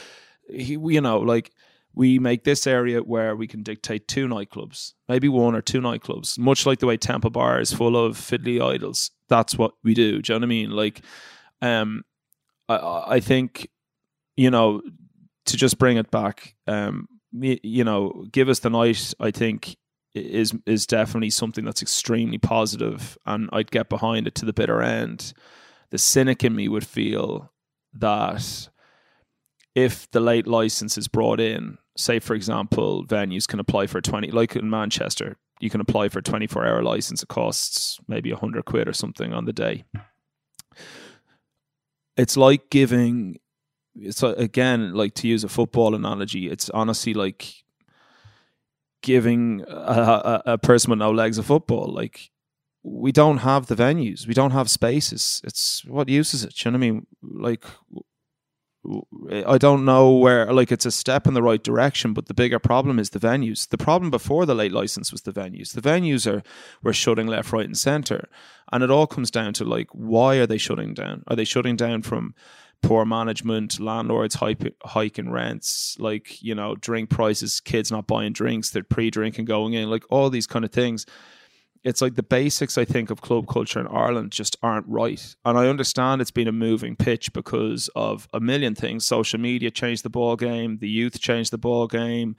he, you know, like we make this area where we can dictate two nightclubs, maybe one or two nightclubs, much like the way Temple Bar is full of fiddly idols. That's what we do. Do you know what I mean? Like, um, I, I think, you know, to just bring it back, um, you know, give us the night. I think is is definitely something that's extremely positive, and I'd get behind it to the bitter end. The cynic in me would feel that if the late license is brought in say for example venues can apply for 20 like in manchester you can apply for a 24 hour license it costs maybe 100 quid or something on the day. It's like giving it's again like to use a football analogy it's honestly like giving a, a, a person with no legs a football like we don't have the venues we don't have spaces it's what use is it you know what i mean? Like I don't know where, like, it's a step in the right direction, but the bigger problem is the venues. The problem before the late license was the venues. The venues are were shutting left, right, and center, and it all comes down to like, why are they shutting down? Are they shutting down from poor management, landlords hiking rents, like you know, drink prices, kids not buying drinks, they're pre-drinking going in, like all these kind of things it's like the basics I think of club culture in Ireland just aren't right. And I understand it's been a moving pitch because of a million things. Social media changed the ball game, the youth changed the ball game,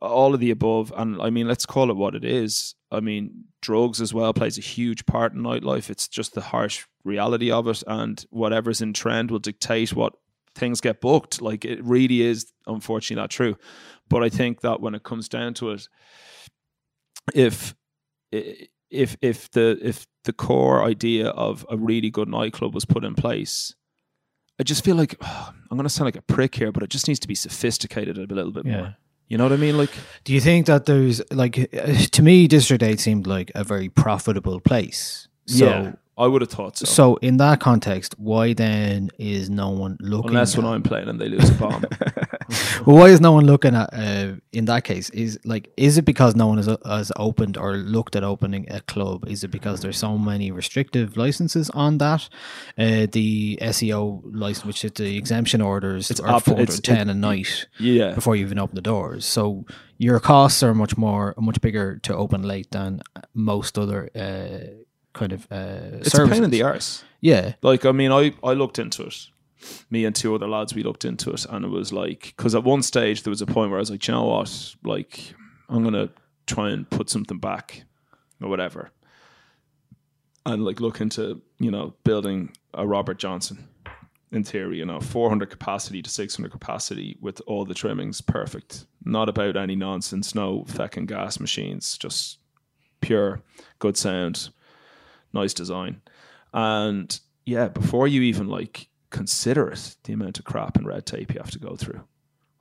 all of the above. And I mean, let's call it what it is. I mean, drugs as well plays a huge part in nightlife. It's just the harsh reality of it, and whatever's in trend will dictate what things get booked. Like it really is, unfortunately, not true. But I think that when it comes down to it, if if if the if the core idea of a really good nightclub was put in place, I just feel like oh, I'm going to sound like a prick here, but it just needs to be sophisticated a little bit yeah. more. You know what I mean? Like, do you think that there's like to me, District Eight seemed like a very profitable place. So yeah. I would have thought so. So in that context, why then is no one looking? Unless when I'm playing and they lose a bomb. well, why is no one looking at? Uh, in that case, is like, is it because no one has, has opened or looked at opening a club? Is it because there's so many restrictive licenses on that? Uh, the SEO license, which is the exemption orders, it's are four hundred ten a night. Yeah. Before you even open the doors, so your costs are much more, much bigger to open late than most other. Uh, kind of uh, it's services. a pain in the arse. Yeah, like I mean, I I looked into it. Me and two other lads, we looked into it, and it was like because at one stage there was a point where I was like, you know what, like I'm gonna try and put something back or whatever, and like look into you know building a Robert Johnson. In theory, you know, 400 capacity to 600 capacity with all the trimmings perfect. Not about any nonsense, no feckin' gas machines, just pure good sound nice design. And yeah, before you even like consider it, the amount of crap and red tape you have to go through.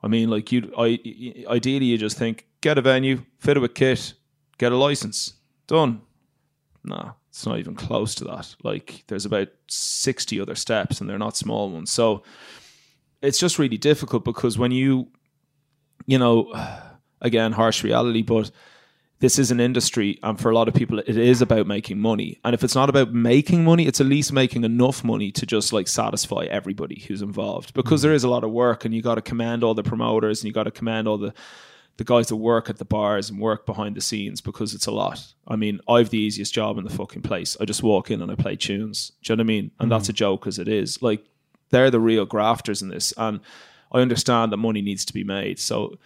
I mean, like you, I ideally you just think get a venue, fit it with kit, get a license, done. Nah, it's not even close to that. Like there's about sixty other steps, and they're not small ones. So it's just really difficult because when you, you know, again, harsh reality, but this is an industry and for a lot of people it is about making money and if it's not about making money it's at least making enough money to just like satisfy everybody who's involved because mm-hmm. there is a lot of work and you got to command all the promoters and you got to command all the the guys that work at the bars and work behind the scenes because it's a lot. I mean, I've the easiest job in the fucking place. I just walk in and I play tunes. Do you know what I mean? And that's a joke as it is. Like they're the real grafters in this. And I understand that money needs to be made. So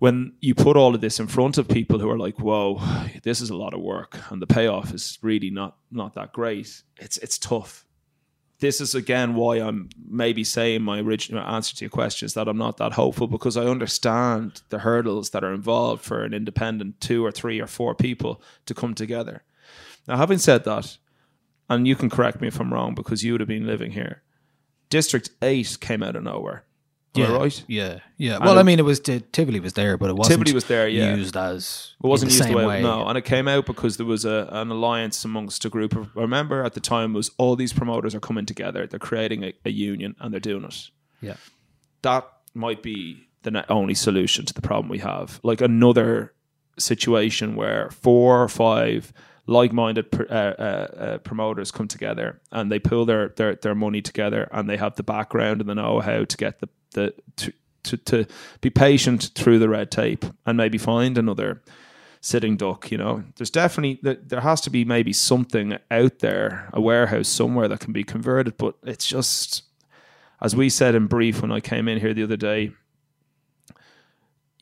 when you put all of this in front of people who are like, "Whoa, this is a lot of work," and the payoff is really not not that great, it's it's tough. This is again why I'm maybe saying my original answer to your question is that I'm not that hopeful because I understand the hurdles that are involved for an independent two or three or four people to come together. Now, having said that, and you can correct me if I'm wrong because you would have been living here. District Eight came out of nowhere. Am I Yeah, right? yeah, yeah. And Well, it- I mean, it was Tivoli was there, but it wasn't. Tivoli was there, yeah. used as It wasn't used the way, way. no, and it came out because there was a, an alliance amongst a group of. I remember at the time was all these promoters are coming together. They're creating a, a union and they're doing it. Yeah. That might be the only solution to the problem we have. Like another situation where four or five like-minded uh, uh, uh, promoters come together and they pull their, their their money together and they have the background and the know-how to get the the to, to to be patient through the red tape and maybe find another sitting duck you know? There's definitely there, there has to be maybe something out there a warehouse somewhere that can be converted but it's just as we said in brief when I came in here the other day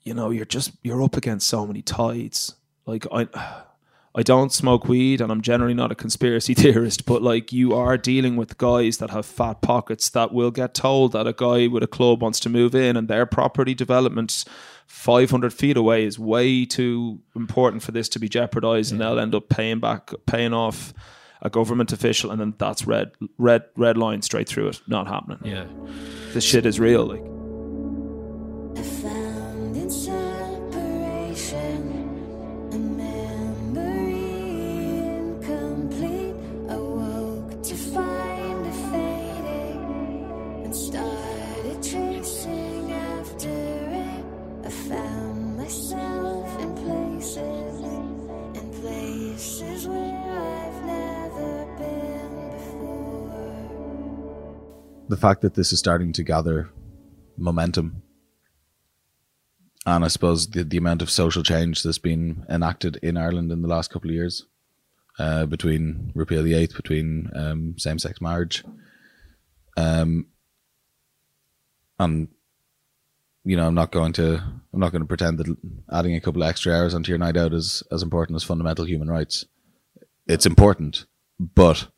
you know you're just you're up against so many tides. Like I I don't smoke weed and I'm generally not a conspiracy theorist, but like you are dealing with guys that have fat pockets that will get told that a guy with a club wants to move in and their property development 500 feet away is way too important for this to be jeopardized and they'll end up paying back, paying off a government official and then that's red, red, red line straight through it. Not happening. Yeah. This shit is real. Like, the fact that this is starting to gather momentum and I suppose the, the amount of social change that's been enacted in Ireland in the last couple of years uh, between repeal the eighth, between um, same sex marriage, um, and you know I'm not going to I'm not going to pretend that adding a couple of extra hours onto your night out is as important as fundamental human rights. It's important, but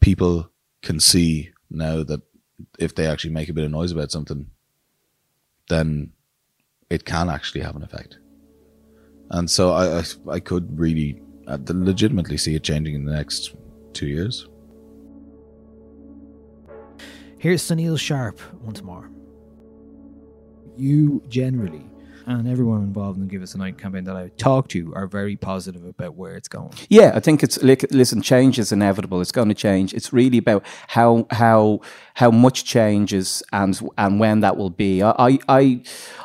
people can see now that if they actually make a bit of noise about something, then it can actually have an effect. And so I, I, I could really uh, legitimately see it changing in the next two years. Here's Sunil Sharpe once more. You generally, and everyone involved in the Give Us a Night campaign that I talk to, are very positive about where it's going. Yeah, I think it's like listen, change is inevitable. It's going to change. It's really about how how how much changes and and when that will be. I I, I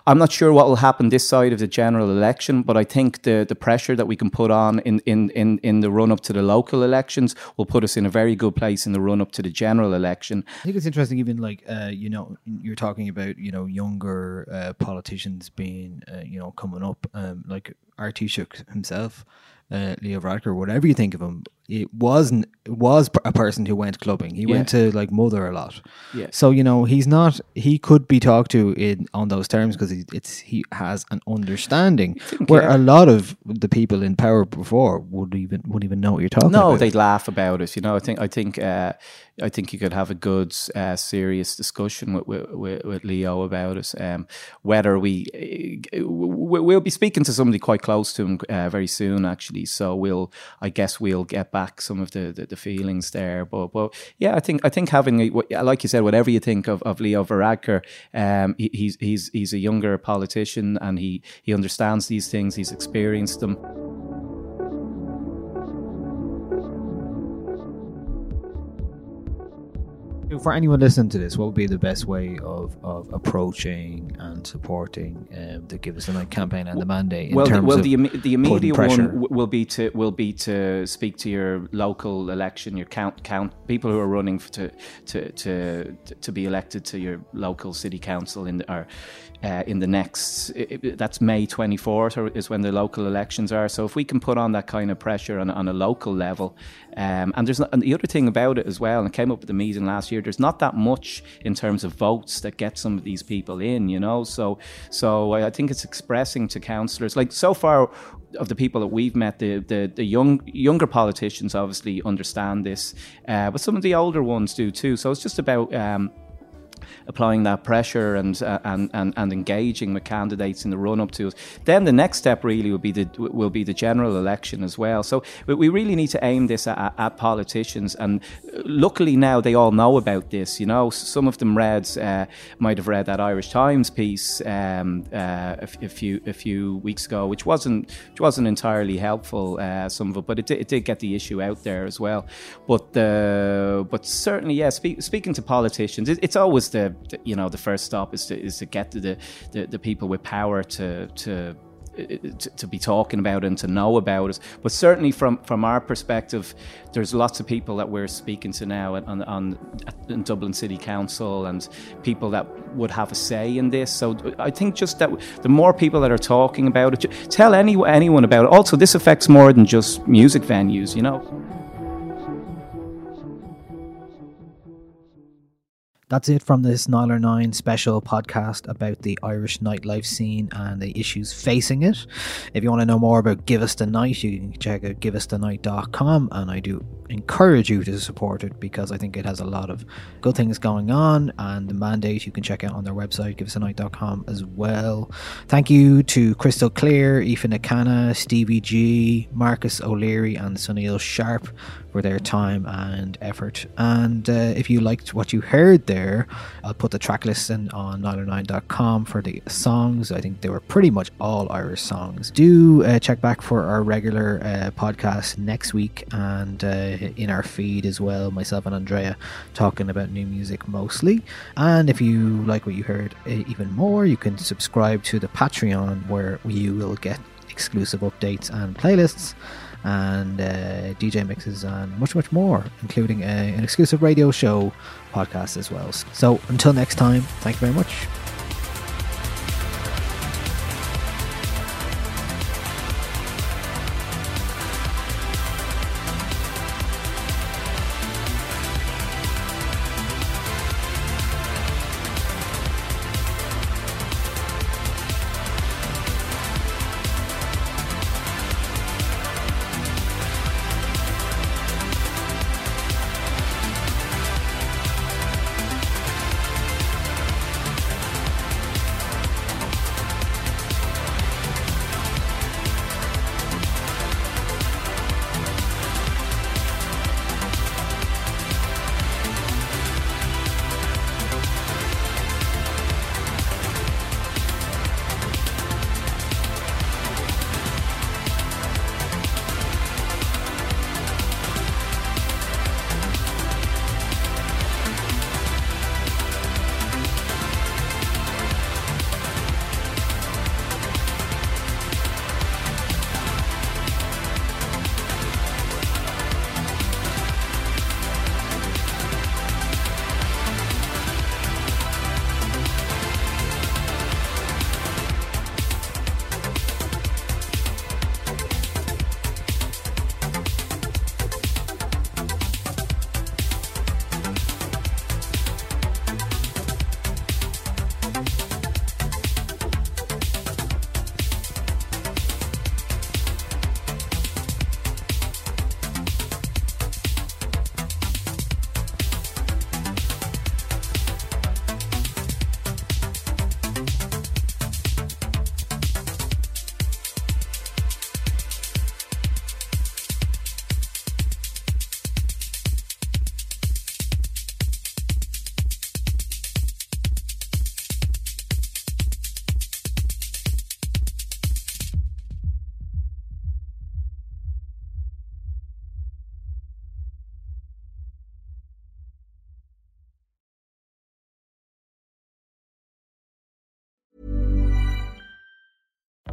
I'm not sure what will happen this side of the general election, but I think the the pressure that we can put on in in in, in the run up to the local elections will put us in a very good place in the run up to the general election. I think it's interesting, even like uh, you know, you're talking about you know younger uh, politicians being uh, you know coming up, um, like our Taoiseach himself, uh, Leo Varadkar, whatever you think of him, it wasn't was a person who went clubbing. He went to like Mother a lot. Yeah. So you know he's not. He could be talked to in on those terms because he it's he has an understanding where yeah. a lot of the people in power before would even would even know what you're talking about. no, about. they'd laugh about it. You know, I think I think uh, I think you could have a good, uh, serious discussion with, with, with, Leo about it. Um, whether we uh, we- we'll be speaking to somebody quite close to him uh, very soon, actually. So we'll, I guess, we'll get back some of the, the, the feelings there. But but yeah, I think I think having like you said, whatever you think of, of Leo Varadkar, um, he, he's he's he's a younger politician and he he understands these things. He's experienced them. For anyone listening to this, what would be the best way of, of approaching and supporting um, the Give Us a Night campaign and the mandate? In well, terms the, well, of the, imme- the immediate one w- will be to will be to speak to your local election, your count count people who are running to to to to be elected to your local city council in the, or uh, in the next. i- i- That's May twenty fourth, or is when the local elections are. So if we can put on that kind of pressure on, on a local level, um, and there's not, and the other thing about it as well, and it came up at the meeting last year. There's not that much in terms of votes that get some of these people in, you know. So so I think it's expressing to councillors like so far of the people that we've met, the the, the young younger politicians obviously understand this, uh, but some of the older ones do too. So it's just about. Um, applying that pressure and, uh, and and and engaging with candidates in the run up to it. Then the next step really will be the will be the general election as well. So we- really need to aim this at, at politicians, and uh, luckily now they all know about this. You know, some of them read uh, might have read that Irish Times piece um, uh, a, few a few weeks ago, which wasn't which wasn't entirely helpful. Uh, some of it, but it did, it did get the issue out there as well. But the but certainly, yeah. Speak, speaking to politicians, it, it's always the, the you know the first stop is to is to get the the, the people with power to to. To, to be talking about and to know about it, but certainly from from our perspective, there's lots of people that we're speaking to now on on in Dublin City Council and people that would have a say in this. So I think just that the more people that are talking about it, tell any anyone about it. Also, this affects more than just music venues, you know. That's it from this Nialler9 special podcast about the Irish nightlife scene and the issues facing it. If you want to know more about Give Us the Night, you can check out giveusthenight.com and I do encourage you to support it because I think it has a lot of good things going on and the mandate you can check out on their website, giveusthenight.com as well. Thank you to Krystal Klear, Aoife Nic Canna, Stevie G, Marcus O'Leary and Sunil Sharpe for their time and effort. And uh, if you liked what you heard there, I'll put the track list in on nialler9.com for the songs. I think they were pretty much all Irish songs. Do uh, check back for our regular uh, podcast next week and uh, in our feed as well. Myself and Andrea talking about new music mostly. And if you like what you heard uh, even more, you can subscribe to the Patreon where you will get exclusive updates and playlists and uh, DJ mixes and much, much more, including a, an exclusive radio show podcast as well. So until next time, thank you very much.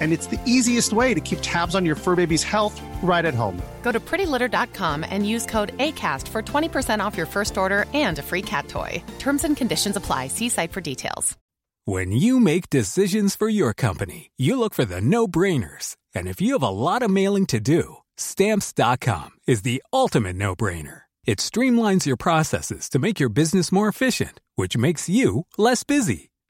and it's the easiest way to keep tabs on your fur baby's health right at home. Go to prettylitter.com and use code ACAST for 20% off your first order and a free cat toy. Terms and conditions apply. See site for details. When you make decisions for your company, you look for the no brainers. And if you have a lot of mailing to do, stamps.com is the ultimate no brainer. It streamlines your processes to make your business more efficient, which makes you less busy.